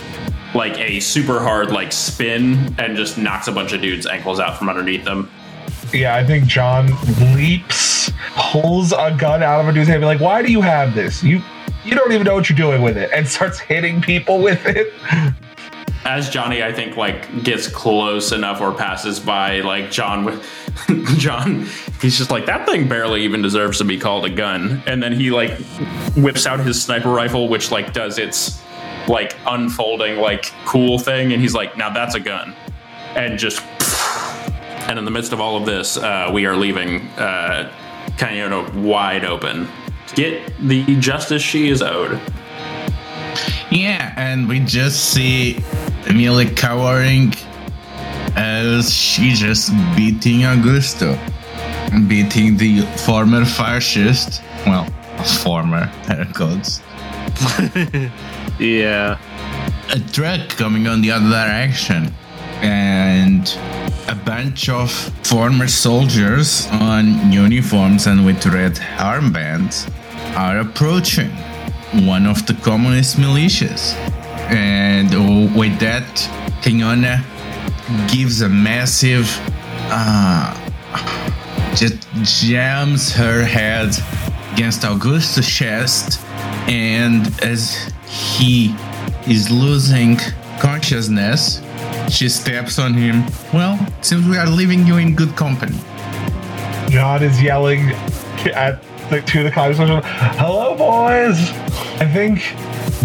like a super hard like spin and just knocks a bunch of dudes' ankles out from underneath them. Yeah, I think John leaps, pulls a gun out of a dude's hand, be like, "Why do you have this? You you don't even know what you're doing with it," and starts hitting people with it. As Johnny, I think, like gets close enough or passes by, like John, John, he's just like that thing barely even deserves to be called a gun. And then he like whips out his sniper rifle, which like does its like unfolding like cool thing, and he's like, now that's a gun, and just. And in the midst of all of this, uh, we are leaving uh, wide open. Get the justice she is owed. Yeah, and we just see Emily cowering as she just beating Augusto. Beating the former fascist. Well, former, air quotes. Yeah. a truck coming on the other direction and a bunch of former soldiers on uniforms and with red armbands are approaching one of the communist militias and with that Kiona gives a massive uh, just jams her head against Augusto's chest and as he is losing consciousness, she steps on him. Well, seems we are leaving you in good company. John is yelling at the to the conversation. Hello, boys. I think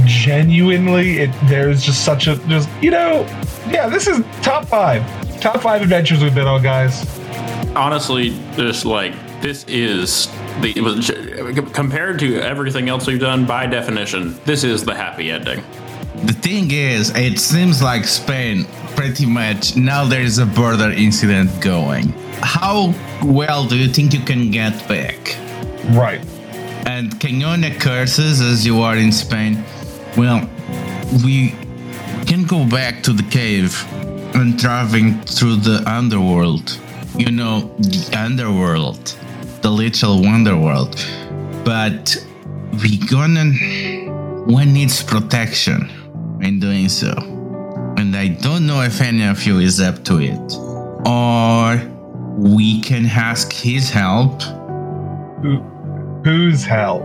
genuinely, it there's just such a just you know, yeah. This is top five, top five adventures we've been on, guys. honestly just like this is the it was, compared to everything else we've done by definition this is the happy ending The thing is, it seems like Spain pretty much now there is a border incident going. How well do you think you can get back? Right. And Kiona curses as you are in Spain. Well, we can go back to the cave and traveling through the underworld. You know, the underworld, the literal wonderworld. But we gonna. One needs protection in doing so. And I don't know if any of you is up to it. Or we can ask his help Who, whose help?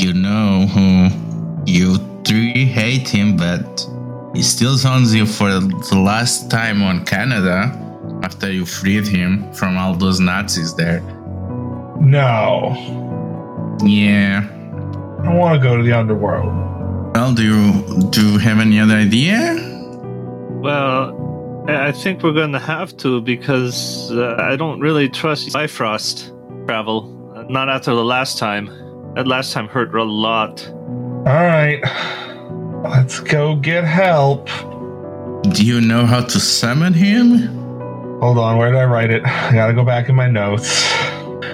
you know who you three hate him, but he still owns you for the last time on Canada after you freed him from all those Nazis there. No. Yeah. I want to go to the underworld. Well, do you do you have any other idea? Well, I I think we're going to have to because uh, I don't really trust Bifrost travel. Not after the last time. That last time hurt a lot. All right. Let's go get help. Do you know how to summon him? Hold on, where did I write it? I gotta go back in my notes.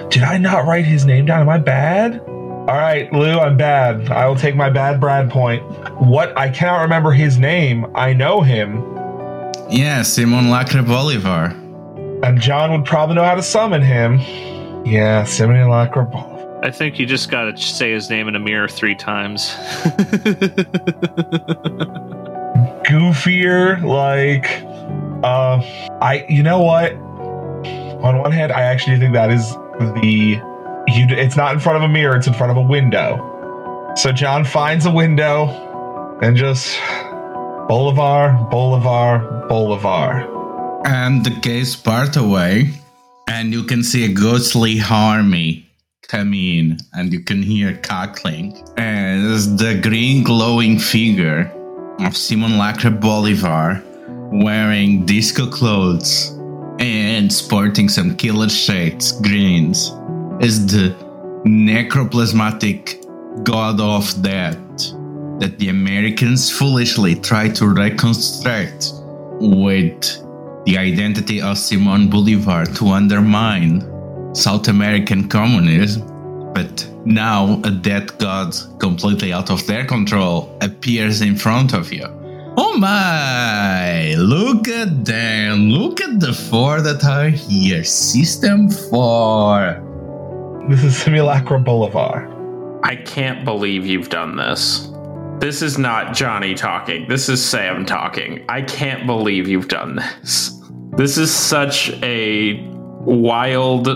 Did I not write his name down? Am I bad? All right, Lou, I'm bad. I will take my bad Brad point. What? I cannot remember his name. I know him. Yeah, Simulacra Bolivar. And John would probably know how to summon him. Yeah, Simulacra Bolivar. I think you just got to say his name in a mirror three times. goofier like uh i you know what on one hand i actually think that is the you it's not in front of a mirror it's in front of a window so john finds a window and just bolivar bolivar bolivar And the gates part away, and you can see a ghostly army come in, and you can hear cackling. There's the green glowing figure of Simulacra Bolivar wearing disco clothes and sporting some killer shades, greens, is the necroplasmatic god of death that the Americans foolishly try to reconstruct with the identity of Simon Bolivar to undermine South American communism. But now a dead god completely out of their control appears in front of you. Oh my! Look at them! Look at the four that are here. System 4. this is simulacra bolivar i can't believe you've done this This is not Johnny talking. This is Sam talking. I can't believe you've done this. This is such a wild,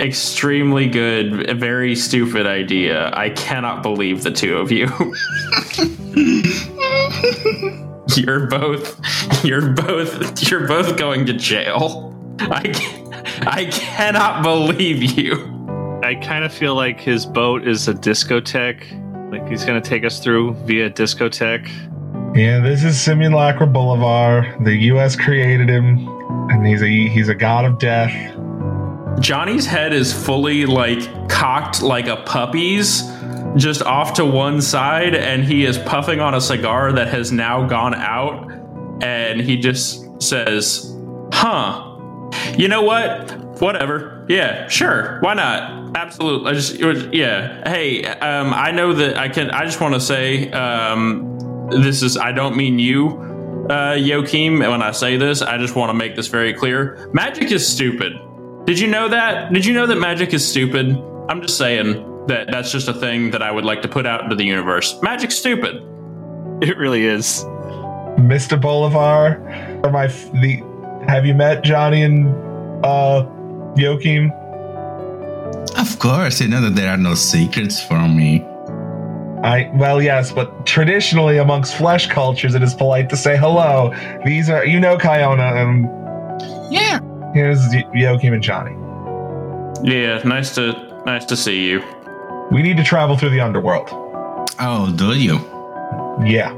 extremely good, very stupid idea. I cannot believe the two of you. you're both you're both you're both going to jail. I I cannot believe you. I kind of feel like his boat is a discotheque. Like he's going to take us through via discotheque. Yeah, this is Simulacra Bolivar. The U.S. created him, and he's a he's a god of death. Johnny's head is fully like cocked like a puppy's, just off to one side, and he is puffing on a cigar that has now gone out, and he just says, "Huh." You know what? Whatever. Yeah, sure. Why not? Absolutely. I just, was, yeah. Hey, um, I know that I can. I just want to say, um, this is. I don't mean you, uh, Joachim. When I say this, I just want to make this very clear. Magic is stupid. Did you know that? Did you know that magic is stupid? I'm just saying that that's just a thing that I would like to put out into the universe. Magic's stupid. It really is. Mr. Bolivar, or my f- the have you met Johnny and uh Joachim? Of course, you know that there are no secrets from me. I well yes, but traditionally amongst flesh cultures it is polite to say hello. These are you know Kiona and Yeah. here's Y- Joachim and Johnny. Yeah, nice to nice to see you. We need to travel through the underworld. Oh, do you? Yeah.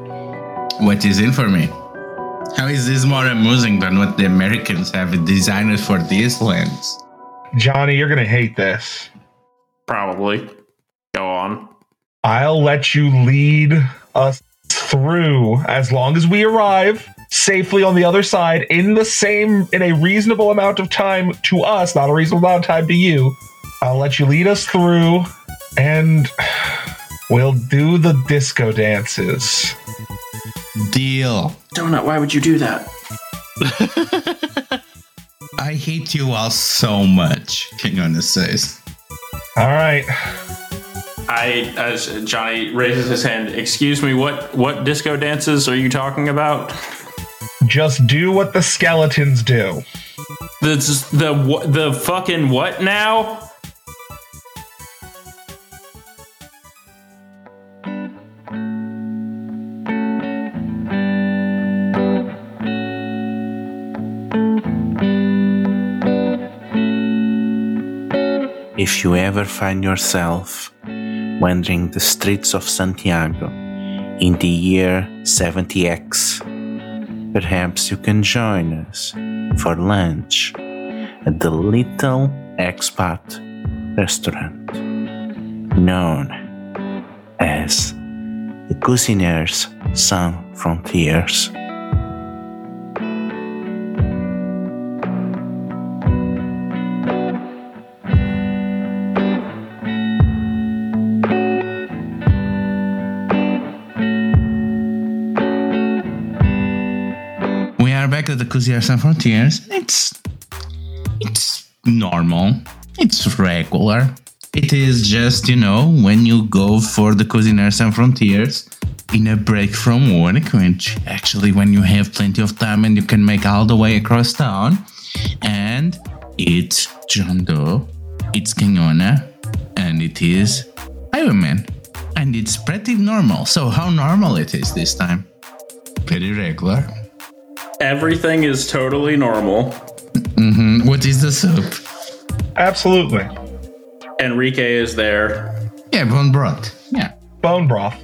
What is in for me? How is this more amusing than what the Americans have designed for these lands? Johnny, you're gonna hate this. Probably. Go on. I'll let you lead us through as long as we arrive safely on the other side in the same in a reasonable amount of time to us, not a reasonable amount of time to you. I'll let you lead us through and we'll do the disco dances. Deal. Donut, why would you do that? I hate you all so much, Kiona says. All right. I as Johnny raises his hand. Excuse me. What what disco dances are you talking about? Just do what the skeletons do. The the wha- the fucking what now? If you ever find yourself wandering the streets of Santiago in the year 70X, perhaps you can join us for lunch at the Little Expat restaurant known as the Cuisiniers Sans Frontières. The Cuisinier Sans Frontiers, it's it's normal. It's regular. It is just, you know, when you go for the Cuisinier and Frontiers in a break from work, which actually when you have plenty of time and you can make all the way across town. And it's John Doe, it's Kiona, and it is Highwayman. And it's pretty normal. So how normal it is this time? Pretty regular. Everything is totally normal. Mm-hmm. what is the soup? Absolutely. Enrique is there. Yeah, bone broth. Yeah. Bone broth.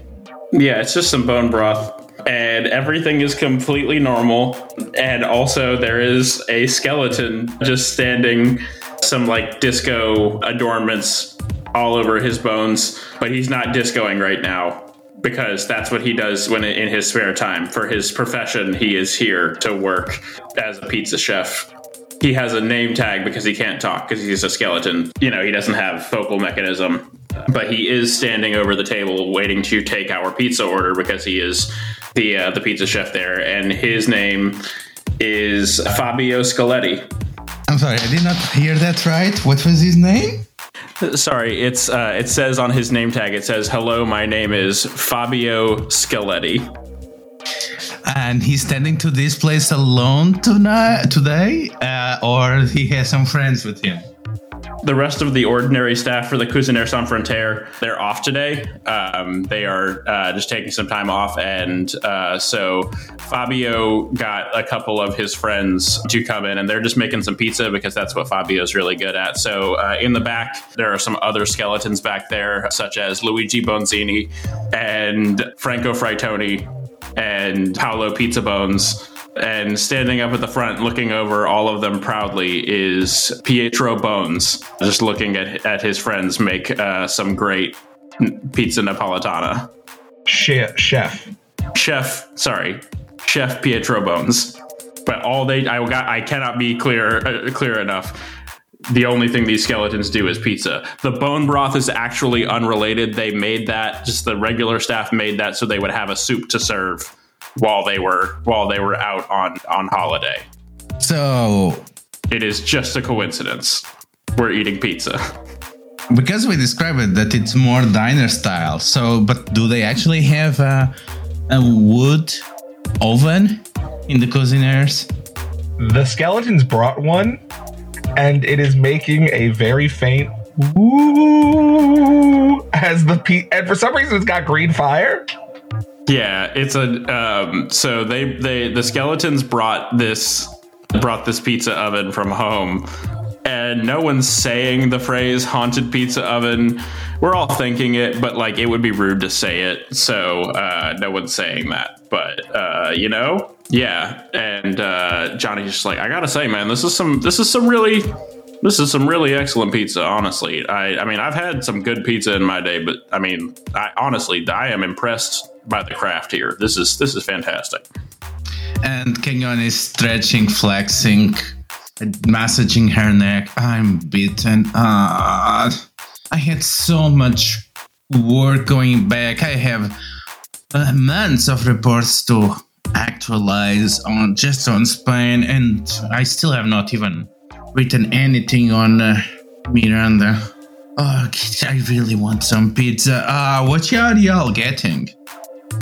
Yeah, it's just some bone broth. And everything is completely normal. And also, there is a skeleton just standing, some like disco adornments all over his bones. But he's not discoing right now because that's what he does when in his spare time. For his profession, he is here to work as a pizza chef. He has a name tag because he can't talk because he's a skeleton. You know, he doesn't have vocal mechanism, but he is standing over the table waiting to take our pizza order because he is the uh, the pizza chef there, and his name is Fabio Scaletti. I'm sorry, I did not hear that right. What was his name? Sorry, it's uh, it says on his name tag. It says, "Hello, my name is Fabio Skeletti." And he's standing to this place alone tonight, today, uh, or he has some friends with him. The rest of the ordinary staff for the Cuisinier Sans Frontiere, they're off today. Um, they are uh, just taking some time off. And uh, so Fabio got a couple of his friends to come in and they're just making some pizza because that's what Fabio's really good at. So uh, in the back, there are some other skeletons back there, such as Luigi Bonzini and Franco Fraitoni and Paolo Pizza Bones. And standing up at the front, looking over all of them proudly, is Pietro Bones, just looking at, at his friends make uh, some great pizza napolitana. Chef. Chef. Chef, sorry, Chef Pietro Bones. But all they, I got, I cannot be clear, uh, clear enough. The only thing these skeletons do is pizza. The bone broth is actually unrelated. They made that, just the regular staff made that so they would have a soup to serve while they were while they were out on on holiday. So, It is just a coincidence. We're eating pizza. because we describe it that it's more diner style. So, but do they actually have a, a wood oven in the Cuisinaires? The skeletons brought one, and it is making a very faint woo as the pe- and for some reason it's got green fire. Yeah, it's a um, so they they the skeletons brought this brought this pizza oven from home and no one's saying the phrase haunted pizza oven. We're all thinking it, but like it would be rude to say it, so uh, no one's saying that. But uh, you know, yeah. And uh, Johnny's just like, I gotta say, man, this is some this is some really this is some really excellent pizza. Honestly, I I mean, I've had some good pizza in my day, but I mean, I honestly I am impressed by the craft here. This is this is fantastic. And Kenyon is stretching, flexing, massaging her neck. I'm beaten. Ah, I had so much work going back. I have uh, months of reports to actualize on just on Spain, and I still have not even written anything on uh, Miranda. Oh, I really want some pizza. Ah, what are y'all getting?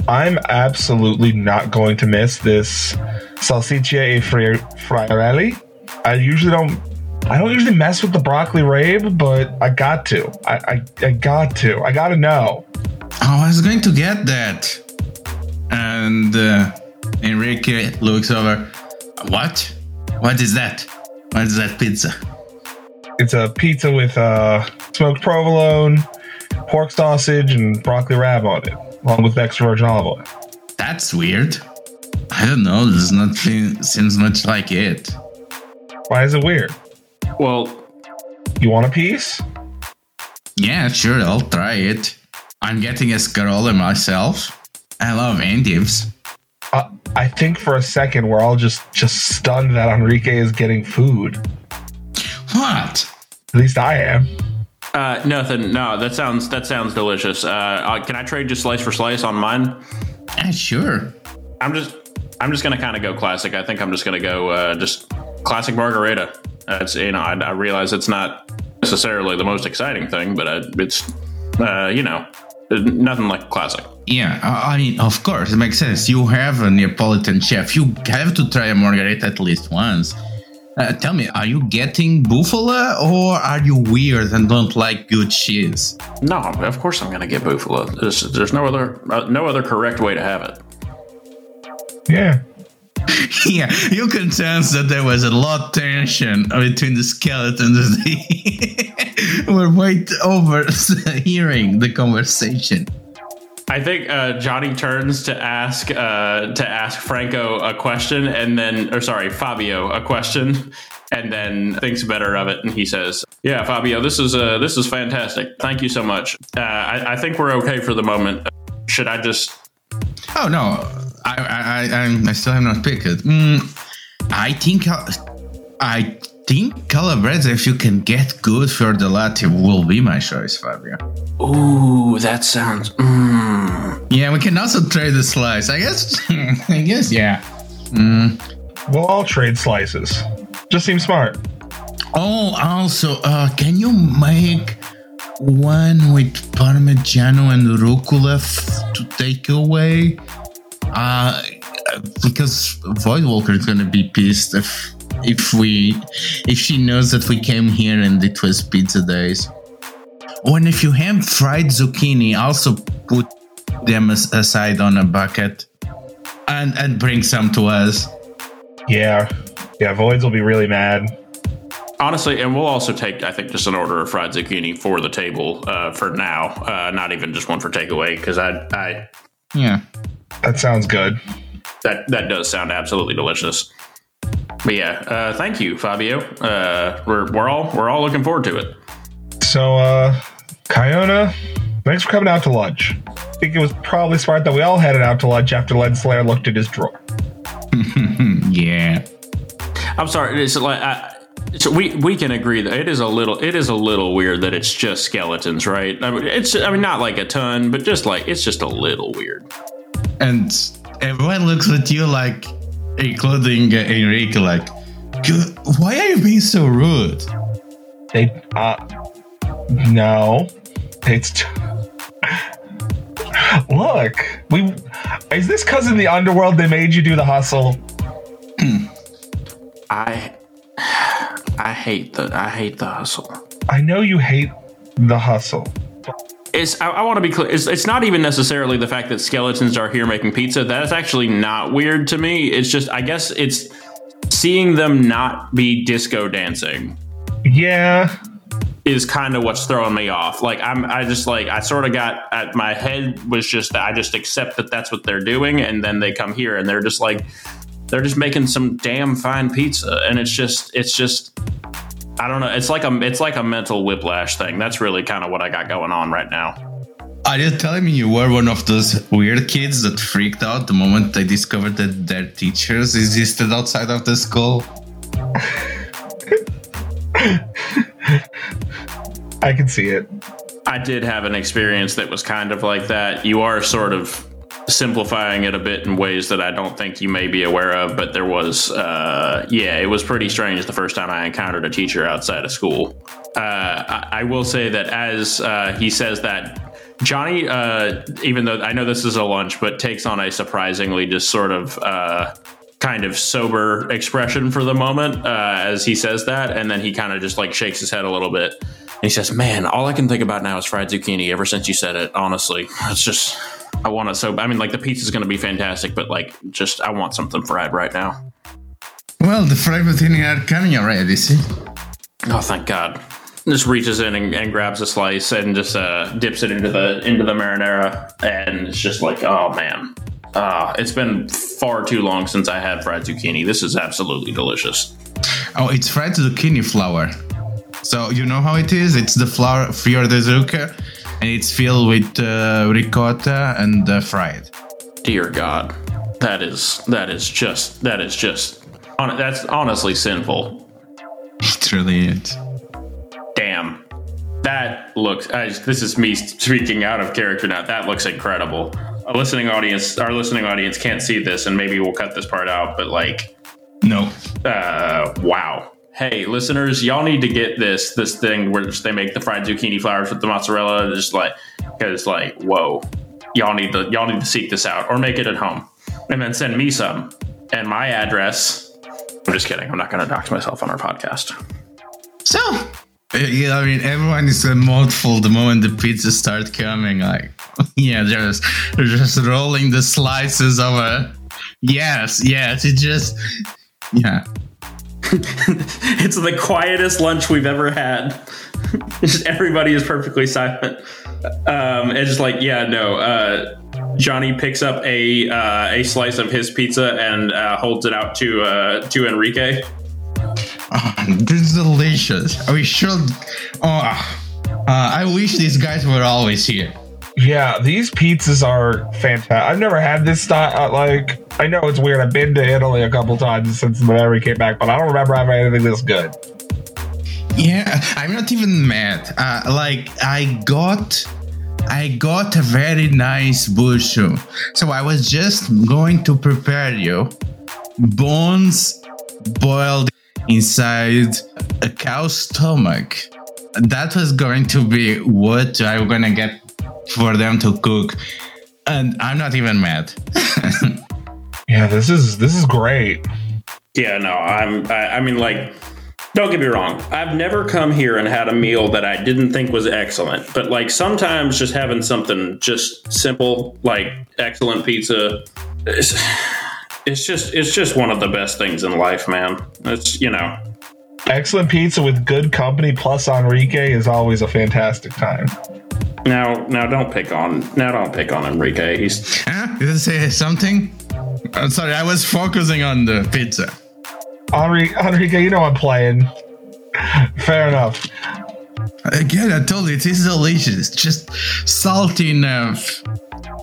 I'm absolutely not going to miss this salsiccia e fri- friarelli. I usually don't. I don't usually mess with the broccoli rabe, but I got to. I, I, I got to. I got to know. I was going to get that. And uh, Enrique looks over. What? What is that? What is that pizza? It's a pizza with uh, smoked provolone, pork sausage, and broccoli rabe on it, along with extra virgin olive oil. That's weird. I don't know. Does not seem, seems much like it. Why is it weird? Well, You want a piece? Yeah, sure. I'll try it. I'm getting a Scarola myself. I love endives. Uh, I think for a second we're all just just stunned that Enrique is getting food. What? At least I am. Uh, nothing. No, that sounds that sounds delicious. Uh, uh, can I trade just slice for slice on mine? Yeah, sure. I'm just I'm just gonna kind of go classic. I think I'm just gonna go uh, just classic margherita. Uh, it's you know I, I realize it's not necessarily the most exciting thing, but uh, it's uh, you know nothing like classic. Yeah, I I mean, of course, it makes sense. You have a Neapolitan chef. You have to try a margherita at least once. Uh, tell me, are you getting buffalo or are you weird and don't like good cheese? No, of course I'm gonna get buffalo. There's, there's no other uh, no other correct way to have it. Yeah. yeah, you can sense that there was a lot of tension between the skeletons. They were wait over hearing the conversation. I think uh, Johnny turns to ask uh, to ask Franco a question, and then, or sorry, Fabio a question, and then thinks better of it, and he says, "Yeah, Fabio, this is uh, this is fantastic. Thank you so much. Uh, I, I think we're okay for the moment. Should I just?" Oh no, I I I, I still have not picked it. Mm, I think I, I think Calabrese, if you can get good fior di latte, will be my choice, Fabio. Ooh, that sounds. Mm. Yeah, we can also trade the slice. I guess. I guess yeah. We'll all trade slices. Just seems smart. Oh, also, uh, can you make one with Parmigiano and rucola f- to take away. Uh, because Voidwalker is gonna be pissed if if we if she knows that we came here and it was pizza days. Oh, and if you have fried zucchini, also put them as- aside on a bucket and and bring some to us. Yeah. Yeah, Voids will be really mad. Honestly, and we'll also take, I think, just an order of fried zucchini for the table uh, for now. Uh, not even just one for takeaway, because I, I Yeah. That sounds good. that that does sound absolutely delicious. But yeah, uh, thank you, Fabio. Uh, we're we're all we're all looking forward to it. So, uh, Kiona, thanks for coming out to lunch. I think it was probably smart that we all headed out to lunch after Lenslayer looked at his drawer. yeah. I'm sorry. It's like I, so we we can agree that it is a little it is a little weird that it's just skeletons, right? I mean, it's I mean not like a ton, but just like it's just a little weird. And everyone looks at you like, including uh, Enrique, like, why are you being so rude? They, uh, no, it's. T- Look, we is this because in the underworld they made you do the hustle? I I hate the I hate the hustle. I know you hate the hustle. It's I, I want to be clear. It's, it's not even necessarily the fact that skeletons are here making pizza. That's actually not weird to me. It's just I guess it's seeing them not be disco dancing Yeah, is kind of what's throwing me off. Like I'm, I just like I sort of got at my head was just I just accept that that's what they're doing, and then they come here and they're just like they're just making some damn fine pizza, and it's just it's just I don't know. It's like a it's like a mental whiplash thing. That's really kind of what I got going on right now. Are you telling me you were one of those weird kids that freaked out the moment they discovered that their teachers existed outside of the school? I can see it. I did have an experience that was kind of like that. You are sort of simplifying it a bit in ways that I don't think you may be aware of, but there was, uh, yeah, it was pretty strange the first time I encountered a teacher outside of school. Uh, I, I will say that as uh, he says that, Johnny, uh, even though I know this is a lunch, but takes on a surprisingly just sort of uh, kind of sober expression for the moment uh, as he says that, and then he kind of just like shakes his head a little bit. And he says, "Man, all I can think about now is fried zucchini. Ever since you said it, honestly, it's just I want it so. I mean, like the pizza's going to be fantastic, but like just I want something fried right now. Well, the fried zucchini are coming already, see? Oh, thank God! Just reaches in and, and grabs a slice and just uh, dips it into the into the marinara, and it's just like, oh man, uh, it's been far too long since I had fried zucchini. This is absolutely delicious. Oh, it's fried zucchini flower. So you know how it is? It's the flower fior de zucca, and it's filled with uh, ricotta and uh, fried. Dear God, that is that is just that is just hon- that's honestly sinful. It really is. Damn, that looks. I, this is me speaking out of character now. That looks incredible. A listening audience, our listening audience can't see this, and maybe we'll cut this part out. But like, No. uh, wow. Hey, listeners, y'all need to get this this thing where they make the fried zucchini flowers with the mozzarella. Just like, because like, whoa, y'all need to y'all need to seek this out or make it at home, and then send me some. And my address. I'm just kidding. I'm not going to dox myself on our podcast. So, uh, yeah, I mean, everyone is a mouthful the moment the pizzas start coming. Like, yeah, they're just, they're just rolling the slices over. Yes, yes, it just, yeah. it's the quietest lunch we've ever had. just everybody is perfectly silent. Um, it's just like, yeah, no. Uh, Johnny picks up a uh, a slice of his pizza and uh, holds it out to uh, to Enrique. Oh, this is delicious. We should. Oh, uh, I wish these guys were always here. Yeah, these pizzas are fantastic. I've never had this style. Like, I know it's weird. I've been to Italy a couple times since Mary came back, but I don't remember having anything this good. Yeah, I'm not even mad. Uh, like I got, I got a very nice bushu. So I was just going to prepare you bones boiled inside a cow's stomach that was going to be what I'm gonna get for them to cook, and I'm not even mad. Yeah, this is this is great. Yeah, no, I'm. I, I mean, like, don't get me wrong. I've never come here and had a meal that I didn't think was excellent. But like, sometimes just having something just simple, like excellent pizza, it's, it's just it's just one of the best things in life, man. It's you know, Excellent pizza with good company plus Enrique is always a fantastic time. Now now don't pick on now don't pick on Enrique. He's Huh? Did I say something? I'm sorry, I was focusing on the pizza. Enrique, Enrique, you know I'm playing. Fair enough. Again, I told you it is delicious. Just salty enough.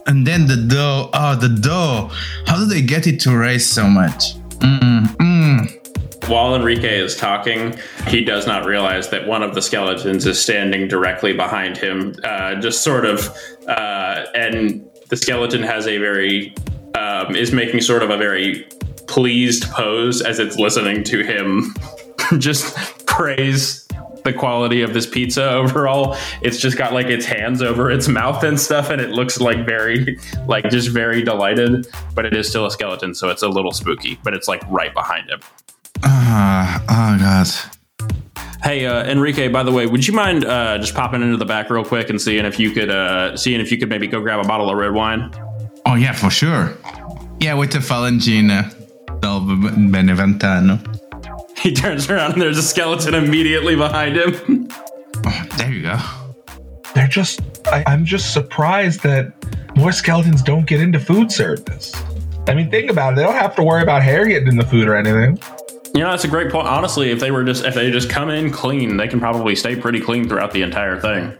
And then the dough. Oh, the dough. How do they get it to rise so much? Mm, mm. While Enrique is talking, he does not realize that one of the skeletons is standing directly behind him, uh, just sort of, uh, and the skeleton has a very, um, is making sort of a very pleased pose as it's listening to him just praise the quality of this pizza overall. It's just got like its hands over its mouth and stuff, and it looks like very, like just very delighted, but it is still a skeleton, so it's a little spooky, but it's like right behind him. Ah, oh, God. Hey, uh, Enrique. By the way, would you mind uh, just popping into the back real quick and seeing if you could, uh, seeing if you could maybe go grab a bottle of red wine? Oh, yeah, for sure. Yeah, with the Falanghina del Beneventano. He turns around and there's a skeleton immediately behind him. Oh, there you go. They're just, I, I'm just surprised that more skeletons don't get into food service. I mean, think about it. They don't have to worry about hair getting in the food or anything. You know, that's a great point. Honestly, if they were just, if they just come in clean, they can probably stay pretty clean throughout the entire thing.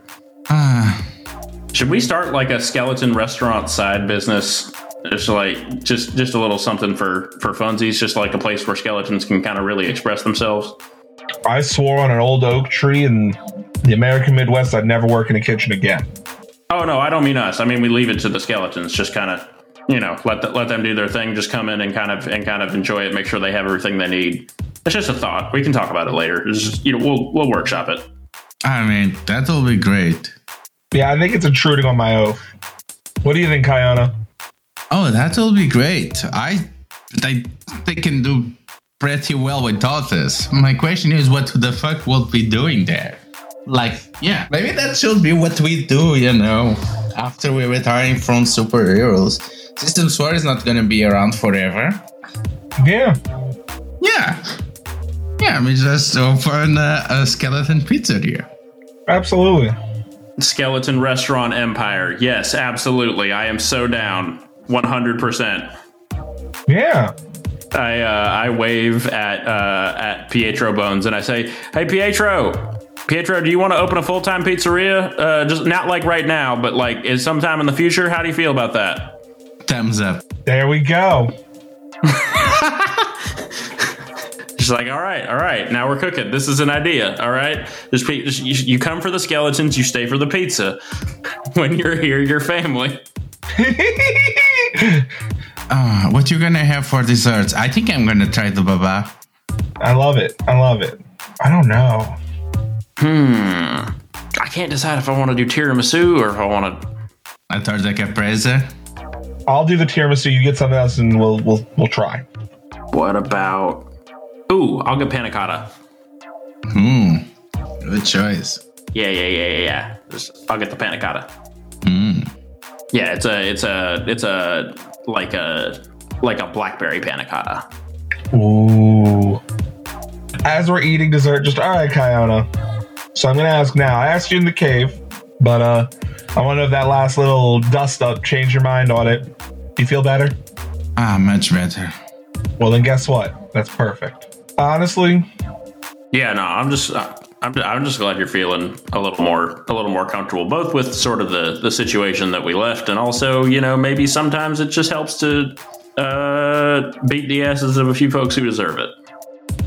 Ah, Should we start like a skeleton restaurant side business? Just like just just a little something for for funsies, just like a place where skeletons can kind of really express themselves. I swore on an old oak tree in the American Midwest I'd never work in a kitchen again. Oh no, I don't mean us. I mean we leave it to the skeletons. Just kind of, you know, let the, let them do their thing. Just come in and kind of and kind of enjoy it. Make sure they have everything they need. It's just a thought. We can talk about it later. It's just, you know, we'll we'll workshop it. I mean, that'll be great. Yeah, I think it's intruding on my oath. What do you think, Kiona? Oh, that'll be great. I, I, they can do pretty well without this. My question is, what the fuck will we doing there? Like, yeah, maybe that should be what we do, you know, after we're retiring from superheroes. System 4 is not gonna be around forever. Yeah. Yeah. Yeah, we just open a, a skeleton here. Absolutely. Skeleton restaurant empire. Yes, absolutely. I am so down. One hundred percent. Yeah. I uh, I wave at uh, at Pietro Bones and I say, "Hey Pietro, Pietro, do you want to open a full time pizzeria? Uh, just not like right now, but like is sometime in the future. How do you feel about that?" Thumbs up. There we go. She's like, "All right, all right, now we're cooking. This is an idea. All right, just, pe- you, you come for the skeletons, you stay for the pizza. When you're here, you're family." Uh, what you gonna have for desserts? I think I'm gonna try the baba. I love it. I love it. I don't know. Hmm. I can't decide if I want to do tiramisu or if I want to. I A torta caprese. I'll do the tiramisu. You get something else, and we'll we'll we'll try. What about? Ooh, I'll get panna cotta. Hmm. Good choice. Yeah, yeah, yeah, yeah, yeah. Just, I'll get the panna cotta. Hmm. Yeah, it's a, it's a, it's a like a like a blackberry panna cotta. Ooh. As we're eating dessert, just all right, Kiona. So I'm gonna ask now. I asked you in the cave, but uh, I wonder if that last little dust up changed your mind on it. Do you feel better? Ah, much better. Well, then guess what? That's perfect. Honestly, Yeah, no, I'm just, uh, I'm, I'm just glad you're feeling a little more, a little more comfortable, both with sort of the the situation that we left, and also, you know, maybe sometimes it just helps to uh, beat the asses of a few folks who deserve it.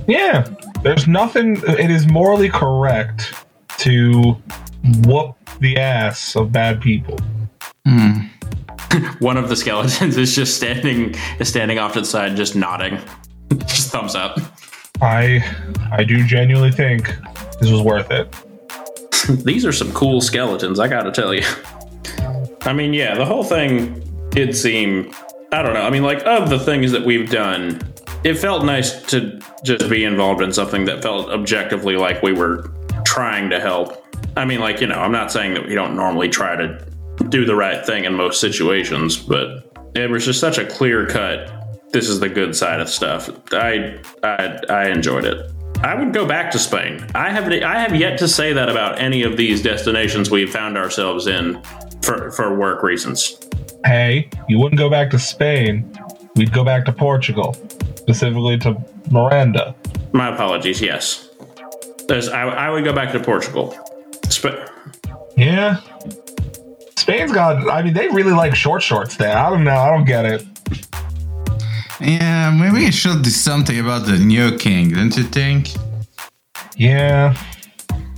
yeah. There's nothing. It is morally correct to whoop the ass of bad people. Hmm. One of the skeletons is just standing, is standing off to the side, just nodding, just thumbs up. I I do genuinely think this was worth it. these are some cool skeletons. I got to tell you. I mean, yeah, the whole thing did seem. I don't know. I mean, like of the things that we've done, it felt nice to just be involved in something that felt objectively like we were trying to help. I mean, like you know, I'm not saying that we don't normally try to do the right thing in most situations, but it was just such a clear cut. This is the good side of stuff. I I, I enjoyed it. I would go back to Spain. I have I have yet to say that about any of these destinations we've found ourselves in for for work reasons. Hey, you wouldn't go back to Spain. We'd go back to Portugal, specifically to Miranda. My apologies. Yes, I, I would go back to Portugal. Sp- Yeah. Spain's got, I mean, they really like short shorts there. I don't know. I don't get it. Yeah, maybe I should do something about the new king, don't you think? Yeah.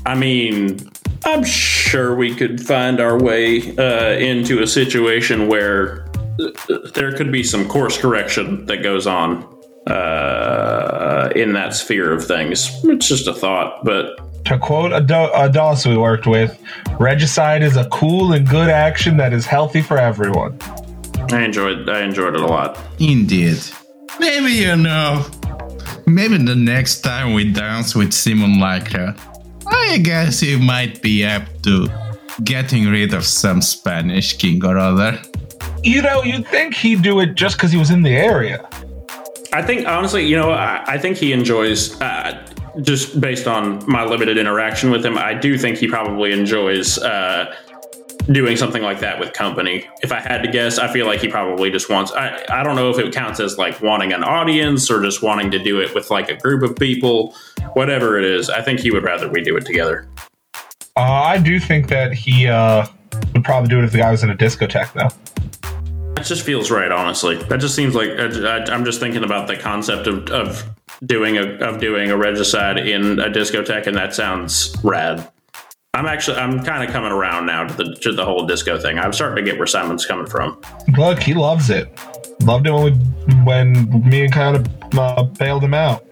I mean, I'm sure we could find our way uh, into a situation where uh, there could be some course correction that goes on uh, in that sphere of things. It's just a thought, but To quote a, do- a DOS we worked with, regicide is a cool and good action that is healthy for everyone. I enjoyed I enjoyed it a lot. Indeed. Maybe you know. Maybe the next time we dance with Simulacra, I guess you might be up to getting rid of some Spanish king or other. You know, you'd think he'd do it just because he was in the area. I think honestly, you know, I, I think he enjoys. Uh, just based on my limited interaction with him, I do think he probably enjoys uh, doing something like that with company. If I had to guess, I feel like he probably just wants. I, I don't know if it counts as like wanting an audience or just wanting to do it with like a group of people. Whatever it is, I think he would rather we do it together. Uh, I do think that he uh, would probably do it if the guy was in a discotheque, though. That just feels right, honestly. That just seems like I, am just thinking about the concept of, of doing a of doing a regicide in a discotheque, and that sounds rad. I'm actually I'm kind of coming around now to the to the whole disco thing. I'm starting to get where Simon's coming from. Look, he loves it. Loved it when we, when me and kind of uh, bailed him out.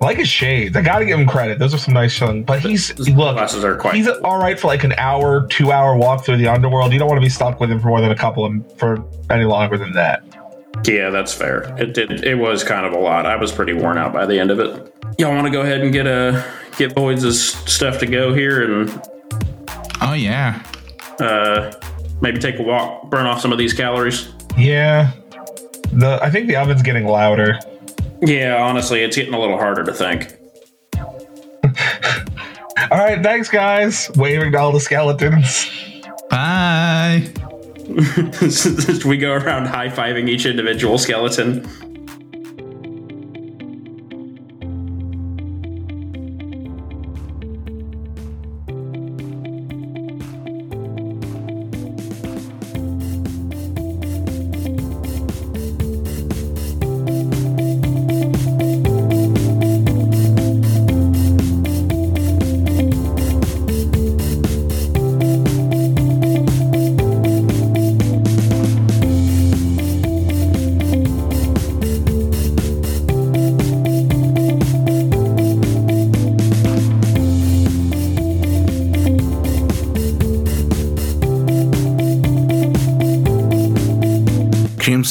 Like his shades. I gotta give him credit. Those are some nice shades. But he's look, glasses are quite. he's all right for like an hour, two hour walk through the underworld. You don't want to be stuck with him for more than a couple of for any longer than that. Yeah, that's fair. It did. It was kind of a lot. I was pretty worn out by the end of it. Y'all want to go ahead and get a get Boyd's stuff to go here and Oh, yeah. uh, maybe take a walk, burn off some of these calories. Yeah, the I think the oven's getting louder. Yeah, honestly, it's getting a little harder to think. All right, thanks guys. Waving to all the skeletons. Bye. we go around high fiving each individual skeleton.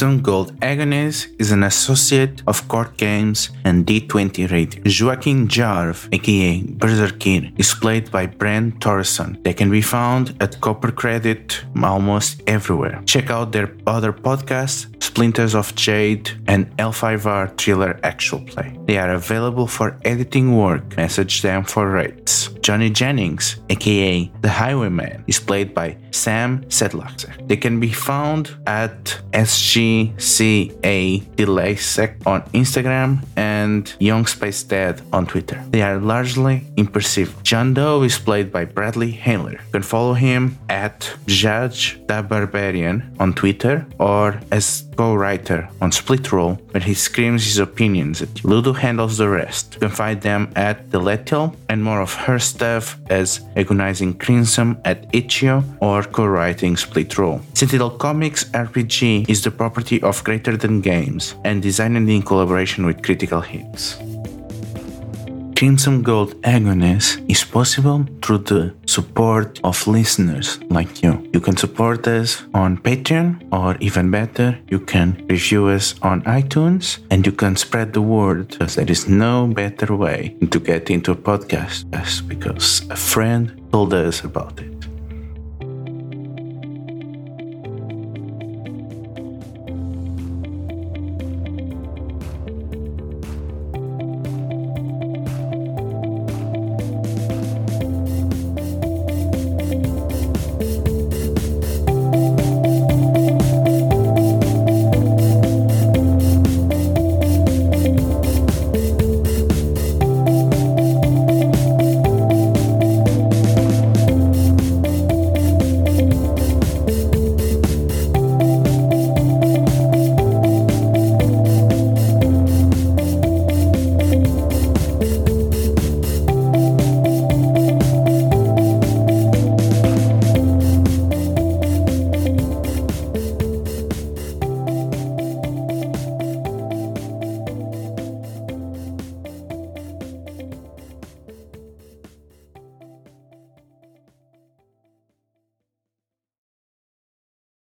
Crimson Gold Agonies is an associate of Court Games and D20 Radio. Joaquin Jarv, aka Berzerkir, is played by Brent Torreson. They can be found at Copper Credit almost everywhere. Check out their other podcasts, Splinters of Jade and L5R Thriller Actual Play. They are available for editing work. Message them for rates. Johnny Jennings, aka The Highwayman, is played by Sam Sedlacek. They can be found at SGCA Delaysec on Instagram and Young Space Dad on Twitter. They are largely imperceptible. John Doe is played by Bradley Haler. You can follow him at Judge the Barbarian on Twitter or as co-writer on Split Roll, where he screams his opinions at. Ludo handles the rest. You can find them at Delethiel and more of her stuff as Agonizing Crimson at Itch.io or co-writing Split role. Sentinel Comics RPG is the property of Greater Than Games and designed in collaboration with Critical Hits. Crimson Gold Agonies is possible through the support of listeners like you. You can support us on Patreon, or even better, you can review us on iTunes and you can spread the word because there is no better way to get into a podcast because a friend told us about it.